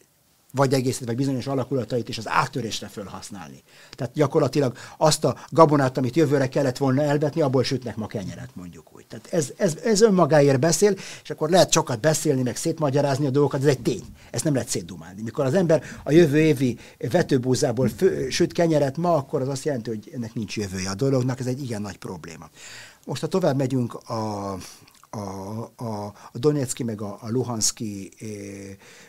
vagy egészet, vagy bizonyos alakulatait is az áttörésre felhasználni. Tehát gyakorlatilag azt a gabonát, amit jövőre kellett volna elvetni, abból sütnek ma kenyeret, mondjuk úgy. Tehát ez, ez, ez önmagáért beszél, és akkor lehet sokat beszélni, meg szétmagyarázni a dolgokat, ez egy tény. Ezt nem lehet szétdumálni. Mikor az ember a jövő évi vetőbúzából fő, süt kenyeret ma, akkor az azt jelenti, hogy ennek nincs jövője a dolognak, ez egy igen nagy probléma. Most ha tovább megyünk a, a, a, a Donetszki meg a, a Luhanszki eh,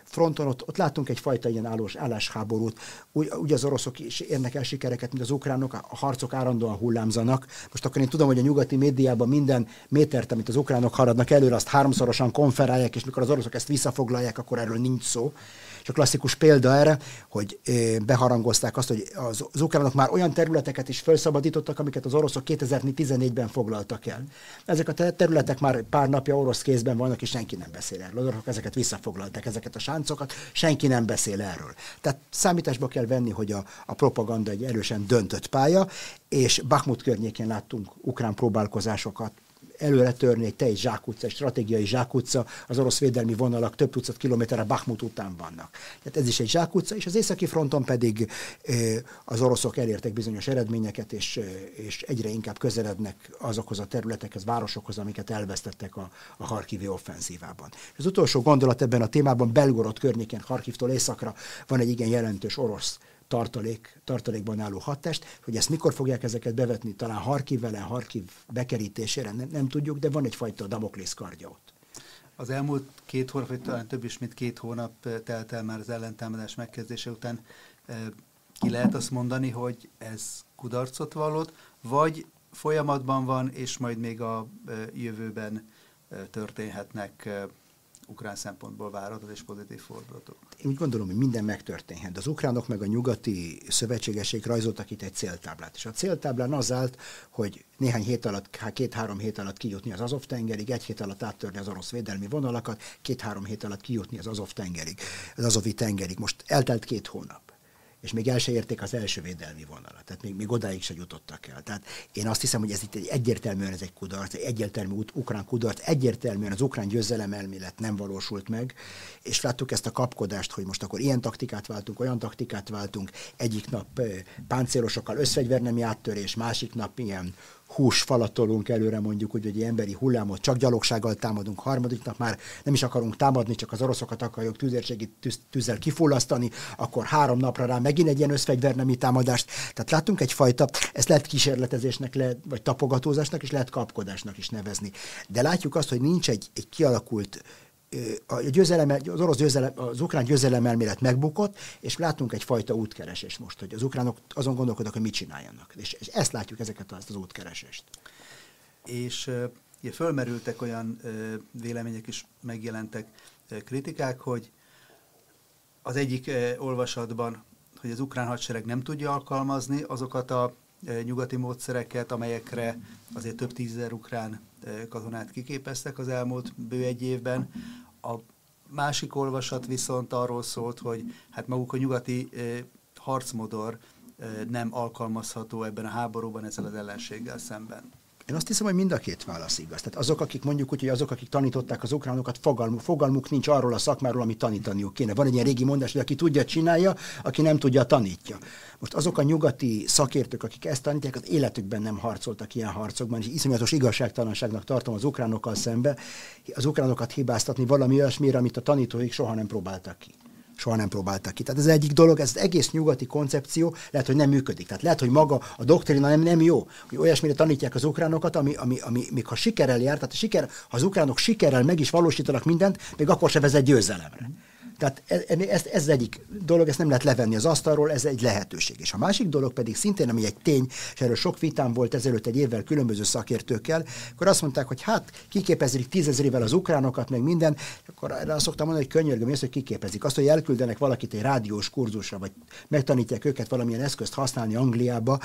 fronton, ott, ott látunk egyfajta ilyen állós, állásháborút. Úgy, úgy az oroszok is érnek el sikereket, mint az ukránok, a harcok állandóan hullámzanak. Most akkor én tudom, hogy a nyugati médiában minden métert, amit az ukránok haradnak előre, azt háromszorosan konferálják, és mikor az oroszok ezt visszafoglalják, akkor erről nincs szó. És a klasszikus példa erre, hogy beharangozták azt, hogy az, az ukránok már olyan területeket is felszabadítottak, amiket az oroszok 2014-ben foglaltak el. Ezek a területek már pár napja orosz kézben vannak, és senki nem beszél erről. Az oroszok ezeket visszafoglalták, ezeket a sáncokat, senki nem beszél erről. Tehát számításba kell venni, hogy a, a propaganda egy erősen döntött pálya, és Bakhmut környékén láttunk ukrán próbálkozásokat, előre törni egy teljes zsákutca, egy stratégiai zsákutca, az orosz védelmi vonalak több tucat kilométerre Bakhmut után vannak. Tehát ez is egy zsákutca, és az északi fronton pedig az oroszok elértek bizonyos eredményeket, és, és egyre inkább közelednek azokhoz a területekhez, városokhoz, amiket elvesztettek a, a Harkivi offenzívában. Az utolsó gondolat ebben a témában Belgorod környékén, Harkivtól északra van egy igen jelentős orosz tartalék, tartalékban álló hatást, hogy ezt mikor fogják ezeket bevetni, talán Harkiv vele, Harkiv bekerítésére, nem, nem tudjuk, de van egyfajta Damoklész kardja ott. Az elmúlt két hónap, vagy talán több is, mint két hónap eh, telt el már az ellentámadás megkezdése után. Eh, ki lehet azt mondani, hogy ez kudarcot vallott, vagy folyamatban van, és majd még a jövőben történhetnek ukrán szempontból váratott és pozitív fordulatok? Én úgy gondolom, hogy minden megtörténhet. De az ukránok meg a nyugati szövetségesek rajzoltak itt egy céltáblát. És a céltáblán az állt, hogy néhány hét alatt, két-három hét alatt kijutni az Azov tengerig, egy hét alatt áttörni az orosz védelmi vonalakat, két-három hét alatt kijutni az Azov tengerig, az Azovi tengerig. Most eltelt két hónap és még el se érték az első védelmi vonalat, tehát még, még odáig se jutottak el. Tehát én azt hiszem, hogy ez itt egy egyértelműen ez egy kudarc, egy egyértelmű ukrán kudarc, egyértelműen az ukrán győzelem elmélet nem valósult meg, és láttuk ezt a kapkodást, hogy most akkor ilyen taktikát váltunk, olyan taktikát váltunk, egyik nap páncélosokkal összfegyvernemi áttörés, másik nap ilyen hús falatolunk előre mondjuk, hogy egy emberi hullámot csak gyalogsággal támadunk, harmadik nap már nem is akarunk támadni, csak az oroszokat akarjuk tüzérségi tűz, tűzzel kifullasztani, akkor három napra rá megint egy ilyen összfegyvernemi támadást. Tehát látunk egyfajta, ezt lehet kísérletezésnek, lehet, vagy tapogatózásnak, és lehet kapkodásnak is nevezni. De látjuk azt, hogy nincs egy, egy kialakult a győzelem, az orosz győzelem, az ukrán győzelem elmélet megbukott, és látunk egyfajta útkeresés most, hogy az ukránok azon gondolkodnak, hogy mit csináljanak. És, és ezt látjuk, ezeket ezt az útkeresést. És ugye fölmerültek olyan vélemények is, megjelentek kritikák, hogy az egyik olvasatban, hogy az ukrán hadsereg nem tudja alkalmazni azokat a nyugati módszereket, amelyekre azért több tízezer ukrán katonát kiképeztek az elmúlt bő egy évben. A másik olvasat viszont arról szólt, hogy hát maguk a nyugati harcmodor nem alkalmazható ebben a háborúban ezzel az ellenséggel szemben. Én azt hiszem, hogy mind a két válasz igaz. Tehát azok, akik mondjuk úgy, hogy azok, akik tanították az ukránokat, fogalmuk, fogalmuk nincs arról a szakmáról, amit tanítaniuk kéne. Van egy ilyen régi mondás, hogy aki tudja, csinálja, aki nem tudja, tanítja. Most azok a nyugati szakértők, akik ezt tanítják, az életükben nem harcoltak ilyen harcokban, és iszonyatos igazságtalanságnak tartom az ukránokkal szembe, az ukránokat hibáztatni valami olyasmire, amit a tanítóik soha nem próbáltak ki soha nem próbáltak ki. Tehát ez egyik dolog, ez egész nyugati koncepció lehet, hogy nem működik. Tehát lehet, hogy maga a doktrina nem, nem jó, hogy olyasmire tanítják az ukránokat, ami, ami, ami még ha sikerrel jár, tehát a siker, ha az ukránok sikerrel meg is valósítanak mindent, még akkor se vezet győzelemre. Tehát ez, ez, ez az egyik dolog, ezt nem lehet levenni az asztalról, ez egy lehetőség. És a másik dolog pedig szintén, ami egy tény, és erről sok vitám volt ezelőtt egy évvel különböző szakértőkkel, akkor azt mondták, hogy hát kiképezik tízezrével az ukránokat, meg minden, akkor erre azt szoktam mondani, hogy könyörgöm, hogy kiképezik. Azt, hogy elküldenek valakit egy rádiós kurzusra, vagy megtanítják őket valamilyen eszközt használni Angliába,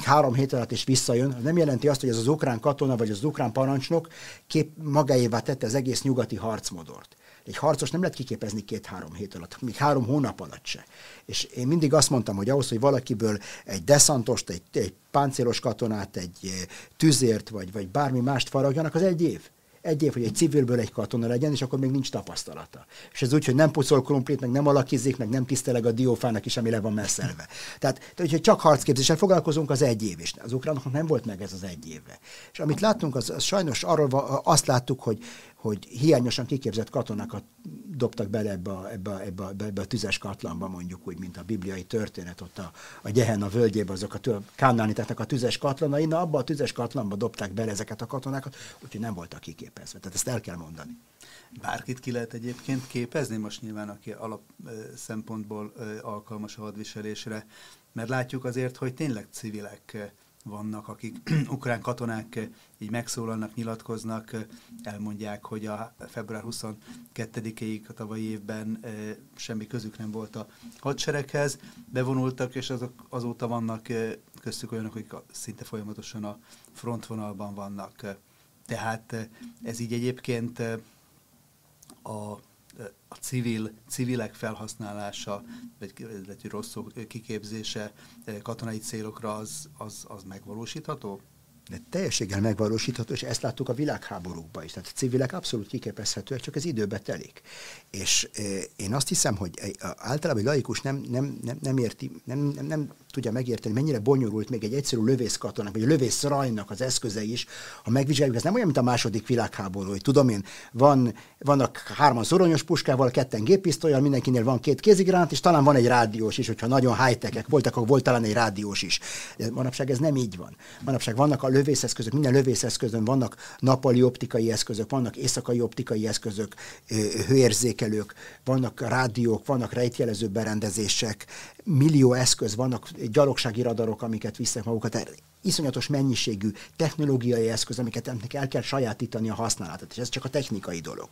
három hét alatt is visszajön, nem jelenti azt, hogy ez az ukrán katona vagy az ukrán parancsnok kép magáévá tette az egész nyugati harcmodort. Egy harcos nem lehet kiképezni két-három hét alatt, még három hónap alatt se. És én mindig azt mondtam, hogy ahhoz, hogy valakiből egy deszantost, egy, egy páncélos katonát, egy eh, tüzért, vagy, vagy bármi mást faragjanak, az egy év egy év, hogy egy civilből egy katona legyen, és akkor még nincs tapasztalata. És ez úgy, hogy nem pucol krumplit, meg nem alakizik, meg nem tiszteleg a diófának is, ami le van messzelve. Tehát, tehát csak harcképzéssel foglalkozunk, az egy év, és az ukránoknak nem volt meg ez az egy évre. És amit láttunk, az, az sajnos arról azt láttuk, hogy hogy hiányosan kiképzett katonákat dobtak bele ebbe a, ebbe, a, ebbe, a, ebbe a tüzes katlanba, mondjuk úgy, mint a bibliai történet, ott a, a Gyehenna völgyében azok a kánániteknek a tüzes katlanai, na abba a tüzes katlanba dobták bele ezeket a katonákat, úgyhogy nem voltak kiképezve. Tehát ezt el kell mondani. Bárkit ki lehet egyébként képezni, most nyilván, aki alap szempontból alkalmas a hadviselésre, mert látjuk azért, hogy tényleg civilek vannak, akik ukrán katonák így megszólalnak, nyilatkoznak, elmondják, hogy a február 22-ig a tavalyi évben semmi közük nem volt a hadsereghez, bevonultak, és azok azóta vannak köztük olyanok, akik szinte folyamatosan a frontvonalban vannak. Tehát ez így egyébként a a civil, civilek felhasználása, vagy, vagy rossz kiképzése katonai célokra az, az, az megvalósítható? De teljességgel megvalósítható, és ezt láttuk a világháborúkban is. Tehát a civilek abszolút kiképezhetőek, csak ez időbe telik. És e, én azt hiszem, hogy általában egy laikus nem, nem, nem, nem érti, nem, nem, nem tudja megérteni, mennyire bonyolult még egy egyszerű lövészkatonak, vagy a lövészrajnak az eszköze is, ha megvizsgáljuk, ez nem olyan, mint a második világháború, hogy tudom én, van, vannak hárman szoronyos puskával, ketten géppisztolyal, mindenkinél van két kézigránát, és talán van egy rádiós is, hogyha nagyon high voltak, akkor volt talán egy rádiós is. De manapság ez nem így van. Manapság vannak a lövészeszközök, minden lövészeszközön vannak nappali optikai eszközök, vannak éjszakai optikai eszközök, hőérzékelők, vannak rádiók, vannak rejtjelező berendezések, millió eszköz, vannak gyalogsági radarok, amiket visznek magukat. Iszonyatos mennyiségű technológiai eszköz, amiket el kell sajátítani a használatot, és ez csak a technikai dolog.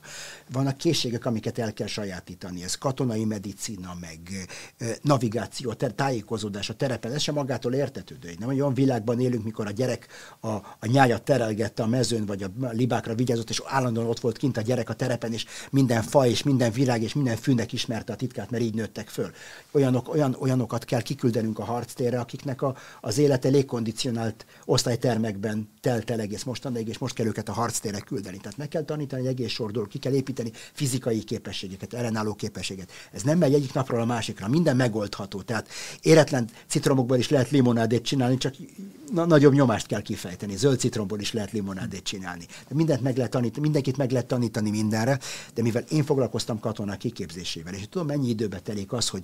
Vannak készségek, amiket el kell sajátítani, ez katonai medicina, meg navigáció, ter- tájékozódás a terepen, ez sem magától értetődő. Nem olyan világban élünk, mikor a gyerek a, a nyájat terelgette a mezőn, vagy a libákra vigyázott, és állandóan ott volt kint a gyerek a terepen, és minden faj, és minden virág, és minden fűnek ismerte a titkát, mert így nőttek föl. Olyanok, olyan, olyanokat kell kiküldenünk a harctérre, akiknek a, az élete légkondicionált osztálytermekben telt el egész mostanáig, és most kell őket a harctérre küldeni. Tehát meg kell tanítani egy egész sordól, ki kell építeni fizikai képességeket, ellenálló képességet. Ez nem megy egyik napról a másikra, minden megoldható. Tehát éretlen citromokból is lehet limonádét csinálni, csak na, nagyobb nyomást kell kifejteni. Zöld citromból is lehet limonádét csinálni. De mindent meg lehet tanítani, mindenkit meg lehet tanítani mindenre, de mivel én foglalkoztam katonák kiképzésével, és tudom, mennyi időbe telik az, hogy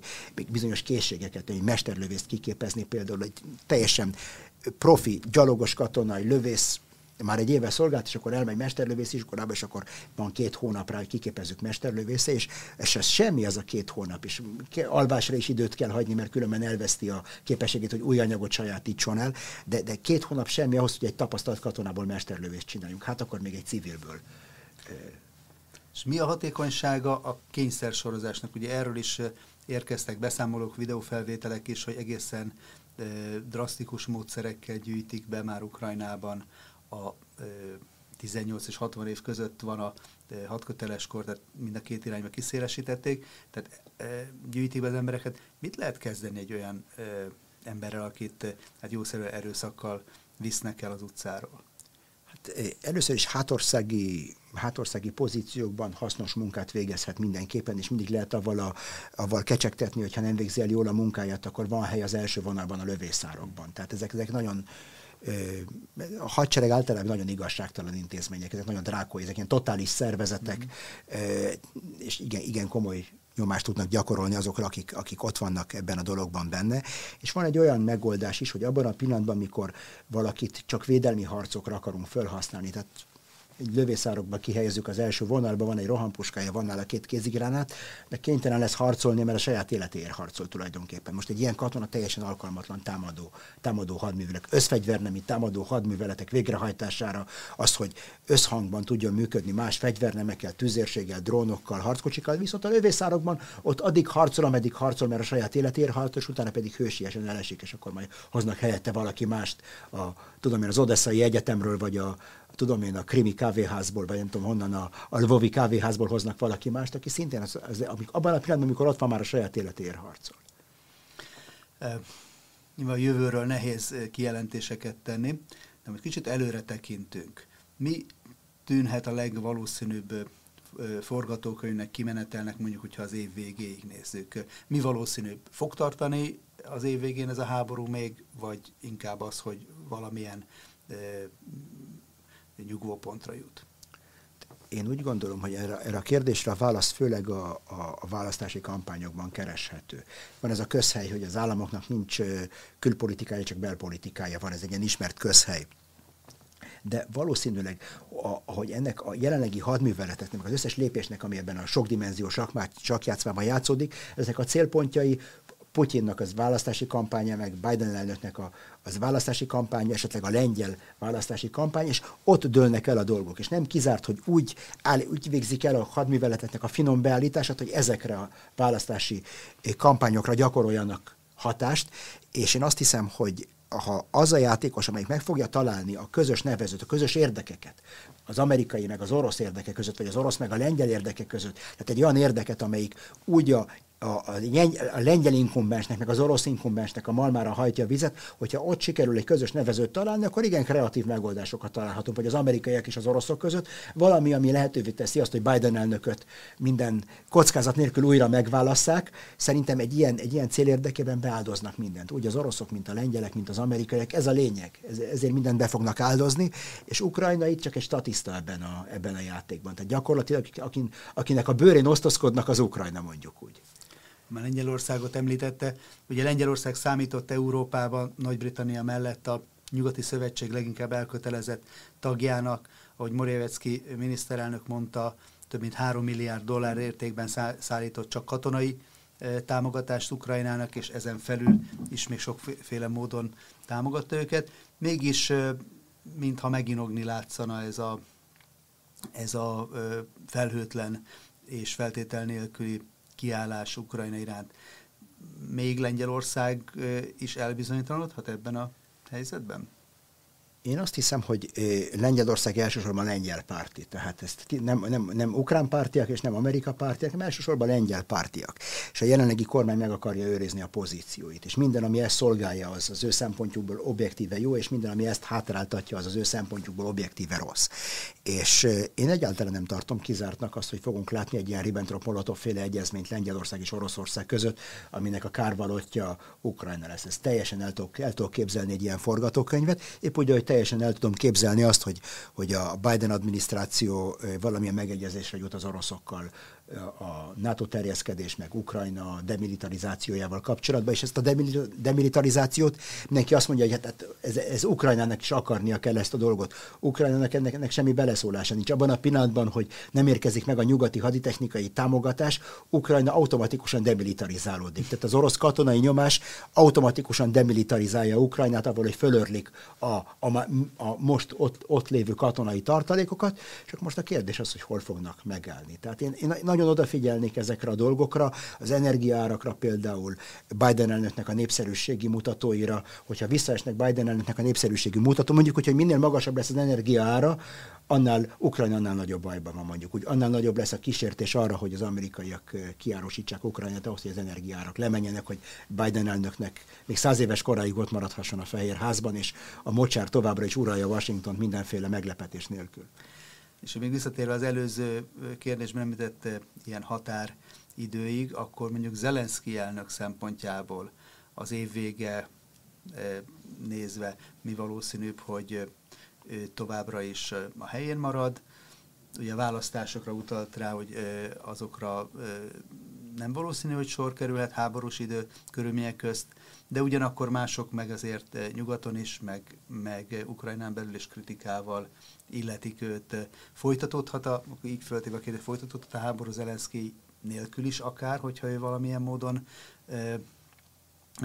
bizonyos készségeket, egy mesterlövészt kiképezni, például egy teljesen profi, gyalogos katonai lövész már egy éve szolgált, és akkor elmegy mesterlövész iskolába, és akkor van két hónapra, hogy kiképezzük mesterlövésze, és, és ez semmi az a két hónap, és alvásra is időt kell hagyni, mert különben elveszti a képességét, hogy új anyagot sajátítson el, de, de két hónap semmi ahhoz, hogy egy tapasztalt katonából mesterlövést csináljunk. Hát akkor még egy civilből. És mi a hatékonysága a kényszersorozásnak? Ugye erről is érkeztek beszámolók, videófelvételek is, hogy egészen drasztikus módszerekkel gyűjtik be már Ukrajnában a 18 és 60 év között van a hatköteles kor, tehát mind a két irányba kiszélesítették, tehát gyűjtik be az embereket. Mit lehet kezdeni egy olyan emberrel, akit hát jószerű erőszakkal visznek el az utcáról? Először is hátországi, hátországi pozíciókban hasznos munkát végezhet mindenképpen, és mindig lehet avval, a, avval kecsegtetni, hogyha nem végzi el jól a munkáját, akkor van hely az első vonalban a lövészárokban. Tehát ezek, ezek nagyon a hadsereg általában nagyon igazságtalan intézmények, ezek nagyon drákói, ezek ilyen totális szervezetek, mm. és igen, igen komoly nyomást tudnak gyakorolni azokra, akik, akik ott vannak ebben a dologban benne. És van egy olyan megoldás is, hogy abban a pillanatban, mikor valakit csak védelmi harcokra akarunk felhasználni, tehát egy lövészárokba kihelyezzük az első vonalba, van egy rohampuskája, van nála két kézigránát, de kénytelen lesz harcolni, mert a saját életéért harcol tulajdonképpen. Most egy ilyen katona teljesen alkalmatlan támadó, támadó hadműveletek, összfegyvernemi támadó hadműveletek végrehajtására, az, hogy összhangban tudjon működni más fegyvernemekkel, tüzérséggel, drónokkal, harckocsikkal, viszont a lövészárokban ott addig harcol, ameddig harcol, mert a saját életéért harcol, és utána pedig hősiesen elesik, és akkor majd hoznak helyette valaki mást, a, tudom én, az Odesszai Egyetemről, vagy a, tudom én, a krimi kávéházból, vagy nem tudom honnan, a, a Lvovi kávéházból hoznak valaki mást, aki szintén az, az, amik, abban a pillanatban, amikor ott van, már a saját életéért harcol. E, nyilván a jövőről nehéz kijelentéseket tenni, de most kicsit előre tekintünk. Mi tűnhet a legvalószínűbb forgatókönyvnek, kimenetelnek, mondjuk, hogyha az év végéig nézzük. Mi valószínűbb? Fog tartani az év végén ez a háború még, vagy inkább az, hogy valamilyen nyugvópontra jut? Én úgy gondolom, hogy erre, erre a kérdésre a válasz főleg a, a, a választási kampányokban kereshető. Van ez a közhely, hogy az államoknak nincs külpolitikája, csak belpolitikája van, ez egy ilyen ismert közhely de valószínűleg, a, hogy ennek a jelenlegi hadműveleteknek, az összes lépésnek, ami ebben a sokdimenziós sakjátszmában játszódik, ezek a célpontjai Putyinnak az választási kampánya, meg Biden elnöknek a, az választási kampány, esetleg a lengyel választási kampány, és ott dőlnek el a dolgok. És nem kizárt, hogy úgy, áll, úgy végzik el a hadműveleteknek a finom beállítását, hogy ezekre a választási kampányokra gyakoroljanak hatást, és én azt hiszem, hogy ha az a játékos, amelyik meg fogja találni a közös nevezőt, a közös érdekeket, az amerikai meg az orosz érdekek között, vagy az orosz meg a lengyel érdekek között, tehát egy olyan érdeket, amelyik úgy a a, a, a lengyel inkumbensnek, meg az orosz inkumbensnek a malmára hajtja a vizet, hogyha ott sikerül egy közös nevezőt találni, akkor igen kreatív megoldásokat találhatunk, vagy az amerikaiak és az oroszok között, valami, ami lehetővé teszi azt, hogy Biden elnököt minden kockázat nélkül újra megválasszák. Szerintem egy ilyen, egy ilyen cél érdekében beáldoznak mindent. Úgy az oroszok, mint a lengyelek, mint az amerikaiak, ez a lényeg. Ez, ezért mindent be fognak áldozni, és Ukrajna itt csak egy statiszta ebben a, ebben a játékban. Tehát gyakorlatilag akin, akinek a bőrén osztozkodnak, az Ukrajna mondjuk úgy már Lengyelországot említette. Ugye Lengyelország számított Európában Nagy-Britannia mellett a nyugati szövetség leginkább elkötelezett tagjának, ahogy Morawiecki miniszterelnök mondta, több mint 3 milliárd dollár értékben szállított csak katonai támogatást Ukrajnának, és ezen felül is még sokféle módon támogatta őket. Mégis, mintha meginogni látszana ez a, ez a felhőtlen és feltétel nélküli kiállás Ukrajna iránt. Még Lengyelország is elbizonytalanodhat ebben a helyzetben? Én azt hiszem, hogy Lengyelország elsősorban lengyel párti, tehát ezt nem, nem, nem ukrán pártiak és nem amerika pártiak, hanem elsősorban lengyel pártiak. És a jelenlegi kormány meg akarja őrizni a pozícióit, és minden, ami ezt szolgálja, az az ő szempontjukból objektíve jó, és minden, ami ezt hátráltatja, az az ő szempontjukból objektíve rossz. És én egyáltalán nem tartom kizártnak azt, hogy fogunk látni egy ilyen Ribbentrop-Molotov féle egyezményt Lengyelország és Oroszország között, aminek a kárvalotja Ukrajna lesz. Ez teljesen el tudok, el tudok képzelni egy ilyen forgatókönyvet, épp úgy, hogy teljesen el tudom képzelni azt, hogy, hogy a Biden adminisztráció valamilyen megegyezésre jut az oroszokkal a NATO terjeszkedés, meg Ukrajna demilitarizációjával kapcsolatban, és ezt a demilitarizációt mindenki azt mondja, hogy hát, hát ez, ez Ukrajnának is akarnia kell ezt a dolgot. Ukrajnának ennek, ennek semmi beleszólása nincs. Abban a pillanatban, hogy nem érkezik meg a nyugati haditechnikai támogatás, Ukrajna automatikusan demilitarizálódik. Tehát az orosz katonai nyomás automatikusan demilitarizálja Ukrajnát, abból, hogy fölörlik a, a, a most ott, ott lévő katonai tartalékokat, csak most a kérdés az, hogy hol fognak megállni. Tehát én, én nagyon odafigyelnék ezekre a dolgokra, az energiárakra például, Biden elnöknek a népszerűségi mutatóira, hogyha visszaesnek Biden elnöknek a népszerűségi mutató, mondjuk, hogy minél magasabb lesz az energiaára, annál Ukrajna annál nagyobb bajban van mondjuk. Úgy, annál nagyobb lesz a kísértés arra, hogy az amerikaiak kiárosítsák Ukrajnát ahhoz, hogy az energiárak lemenjenek, hogy Biden elnöknek még száz éves koráig ott maradhasson a Fehér Házban, és a mocsár továbbra is uralja Washington mindenféle meglepetés nélkül. És még visszatérve az előző kérdésben említett ilyen határ időig, akkor mondjuk Zelenszky elnök szempontjából az év vége nézve mi valószínűbb, hogy ő továbbra is a helyén marad. Ugye a választásokra utalt rá, hogy azokra nem valószínű, hogy sor kerülhet háborús idő körülmények közt, de ugyanakkor mások meg azért nyugaton is, meg, meg Ukrajnán belül is kritikával illetik őt. Folytatódhat a, így föltéve a kérdés, folytatódhat a háború Zelenszky nélkül is akár, hogyha ő valamilyen módon e,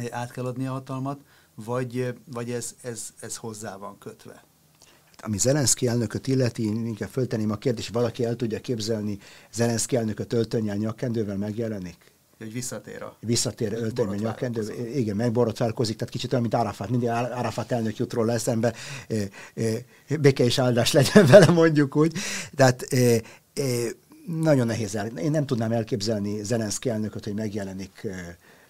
át kell adni a hatalmat, vagy, vagy ez, ez, ez hozzá van kötve? Hát, ami Zelenszky elnököt illeti, inkább föltenném a kérdést, valaki el tudja képzelni Zelenszky elnököt öltönnyel nyakkendővel megjelenik? Hogy visszatér a... Visszatér öltönyben nyakendő, igen, megborotválkozik, tehát kicsit olyan, mint Arafat, mindig Arafat elnök jut róla eszembe, béke és áldás legyen vele, mondjuk úgy. Tehát nagyon nehéz el. Én nem tudnám elképzelni Zelenszky elnököt, hogy megjelenik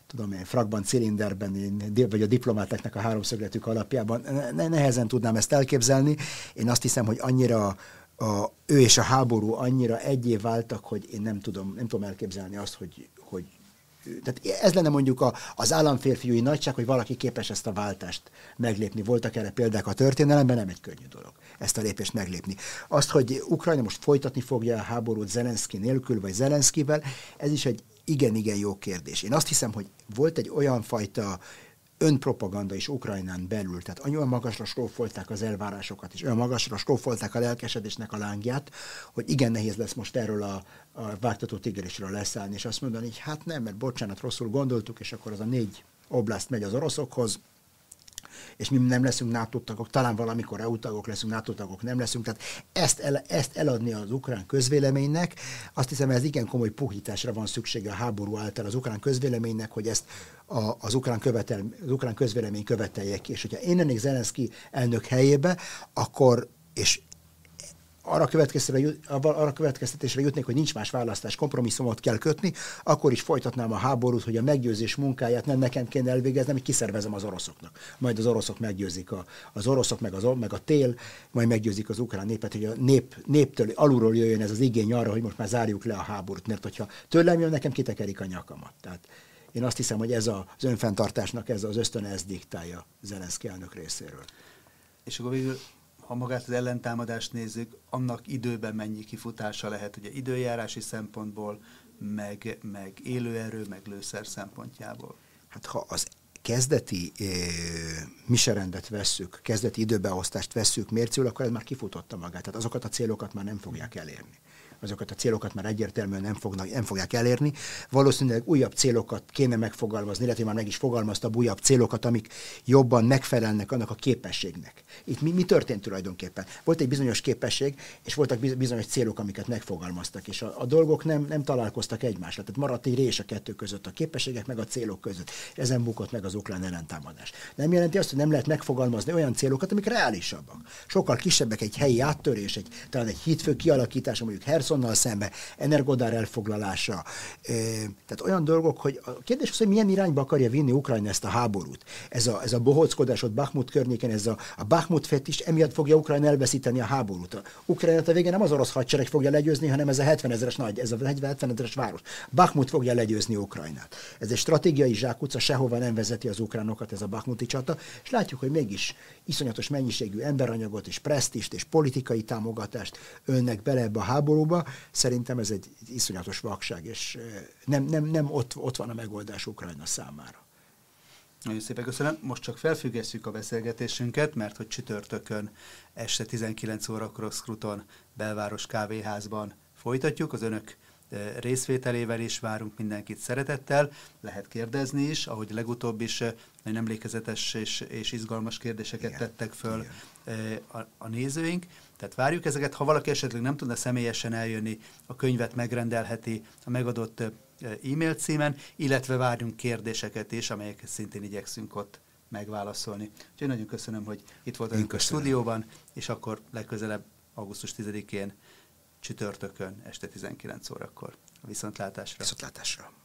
tudom én, frakban, cilinderben, vagy a diplomáteknek a háromszögletük alapjában. Ne, nehezen tudnám ezt elképzelni. Én azt hiszem, hogy annyira a, ő és a háború annyira egyé váltak, hogy én nem tudom, nem tudom elképzelni azt, hogy, hogy tehát ez lenne mondjuk a, az államférfiúi nagyság, hogy valaki képes ezt a váltást meglépni. Voltak erre példák a történelemben, nem egy könnyű dolog ezt a lépést meglépni. Azt, hogy Ukrajna most folytatni fogja a háborút Zelenszky nélkül, vagy Zelenszkivel, ez is egy igen-igen jó kérdés. Én azt hiszem, hogy volt egy olyan fajta önpropaganda is Ukrajnán belül, tehát olyan magasra strófolták az elvárásokat, és olyan magasra strófolták a lelkesedésnek a lángját, hogy igen nehéz lesz most erről a, a vágtató tigrisről leszállni, és azt mondani, hogy hát nem, mert bocsánat, rosszul gondoltuk, és akkor az a négy oblast megy az oroszokhoz, és mi nem leszünk NATO tagok, talán valamikor EU tagok leszünk, NATO tagok nem leszünk. Tehát ezt, el, ezt eladni az ukrán közvéleménynek, azt hiszem, ez igen komoly puhításra van szüksége a háború által az ukrán közvéleménynek, hogy ezt a, az, ukrán követel, az ukrán közvélemény követelje ki. És hogyha én lennék Zelenszky elnök helyébe, akkor, és arra, arra következtetésre jutnék, hogy nincs más választás, kompromisszumot kell kötni, akkor is folytatnám a háborút, hogy a meggyőzés munkáját nem nekem kéne elvégeznem, hogy kiszervezem az oroszoknak. Majd az oroszok meggyőzik a, az oroszok, meg, az, meg a tél, majd meggyőzik az ukrán népet, hogy a nép, néptől alulról jöjjön ez az igény arra, hogy most már zárjuk le a háborút, mert hogyha tőlem jön, nekem kitekerik a nyakamat. Tehát én azt hiszem, hogy ez az önfenntartásnak ez az ösztön ez diktálja Zelenszky elnök részéről. És akkor végül ha magát az ellentámadást nézzük, annak időben mennyi kifutása lehet, ugye időjárási szempontból, meg, meg élőerő, meg lőszer szempontjából. Hát ha az kezdeti e, miserendet vesszük, kezdeti időbeosztást vesszük mércül, akkor ez már kifutotta magát. Tehát azokat a célokat már nem fogják elérni azokat a célokat már egyértelműen nem, fognak, nem fogják elérni. Valószínűleg újabb célokat kéne megfogalmazni, illetve már meg is fogalmazta újabb célokat, amik jobban megfelelnek annak a képességnek. Itt mi, mi történt tulajdonképpen? Volt egy bizonyos képesség, és voltak bizonyos célok, amiket megfogalmaztak, és a, a dolgok nem, nem találkoztak egymásra. Tehát maradt egy rés a kettő között, a képességek meg a célok között. Ezen bukott meg az ukrán ellentámadás. Nem jelenti azt, hogy nem lehet megfogalmazni olyan célokat, amik reálisabbak. Sokkal kisebbek egy helyi áttörés, egy, talán egy hídfő kialakítása, mondjuk Hersonnal szembe, Energodár elfoglalása. Tehát olyan dolgok, hogy a kérdés az, hogy milyen irányba akarja vinni Ukrajna ezt a háborút. Ez a, ez a bohóckodás ott Bakhmut környéken, ez a, a Bakhmut is emiatt fogja Ukrajna elveszíteni a háborút. A Ukrajna a végén nem az orosz hadsereg fogja legyőzni, hanem ez a 70 ezeres nagy, ez a 70 ezeres város. Bakhmut fogja legyőzni Ukrajnát. Ez egy stratégiai zsákutca, sehova nem vezeti az ukránokat ez a Bakhmuti csata, és látjuk, hogy mégis iszonyatos mennyiségű emberanyagot és presztist és politikai támogatást önnek bele ebbe a háborúba. Szerintem ez egy iszonyatos vakság, és nem, nem, nem ott, ott van a megoldás Ukrajna számára. Nagyon szépen köszönöm. Most csak felfüggesszük a beszélgetésünket, mert hogy csütörtökön este 19 órakor Skruton belváros kávéházban folytatjuk. Az önök részvételével is várunk mindenkit szeretettel. Lehet kérdezni is, ahogy legutóbb is nagyon emlékezetes és, és izgalmas kérdéseket Igen. tettek föl Igen. A, a nézőink. Tehát várjuk ezeket. Ha valaki esetleg nem tudna személyesen eljönni, a könyvet megrendelheti a megadott e-mail címen, illetve várjunk kérdéseket is, amelyeket szintén igyekszünk ott megválaszolni. Úgyhogy nagyon köszönöm, hogy itt voltunk a stúdióban, és akkor legközelebb augusztus 10-én csütörtökön este 19 órakor. A viszontlátásra. Viszontlátásra.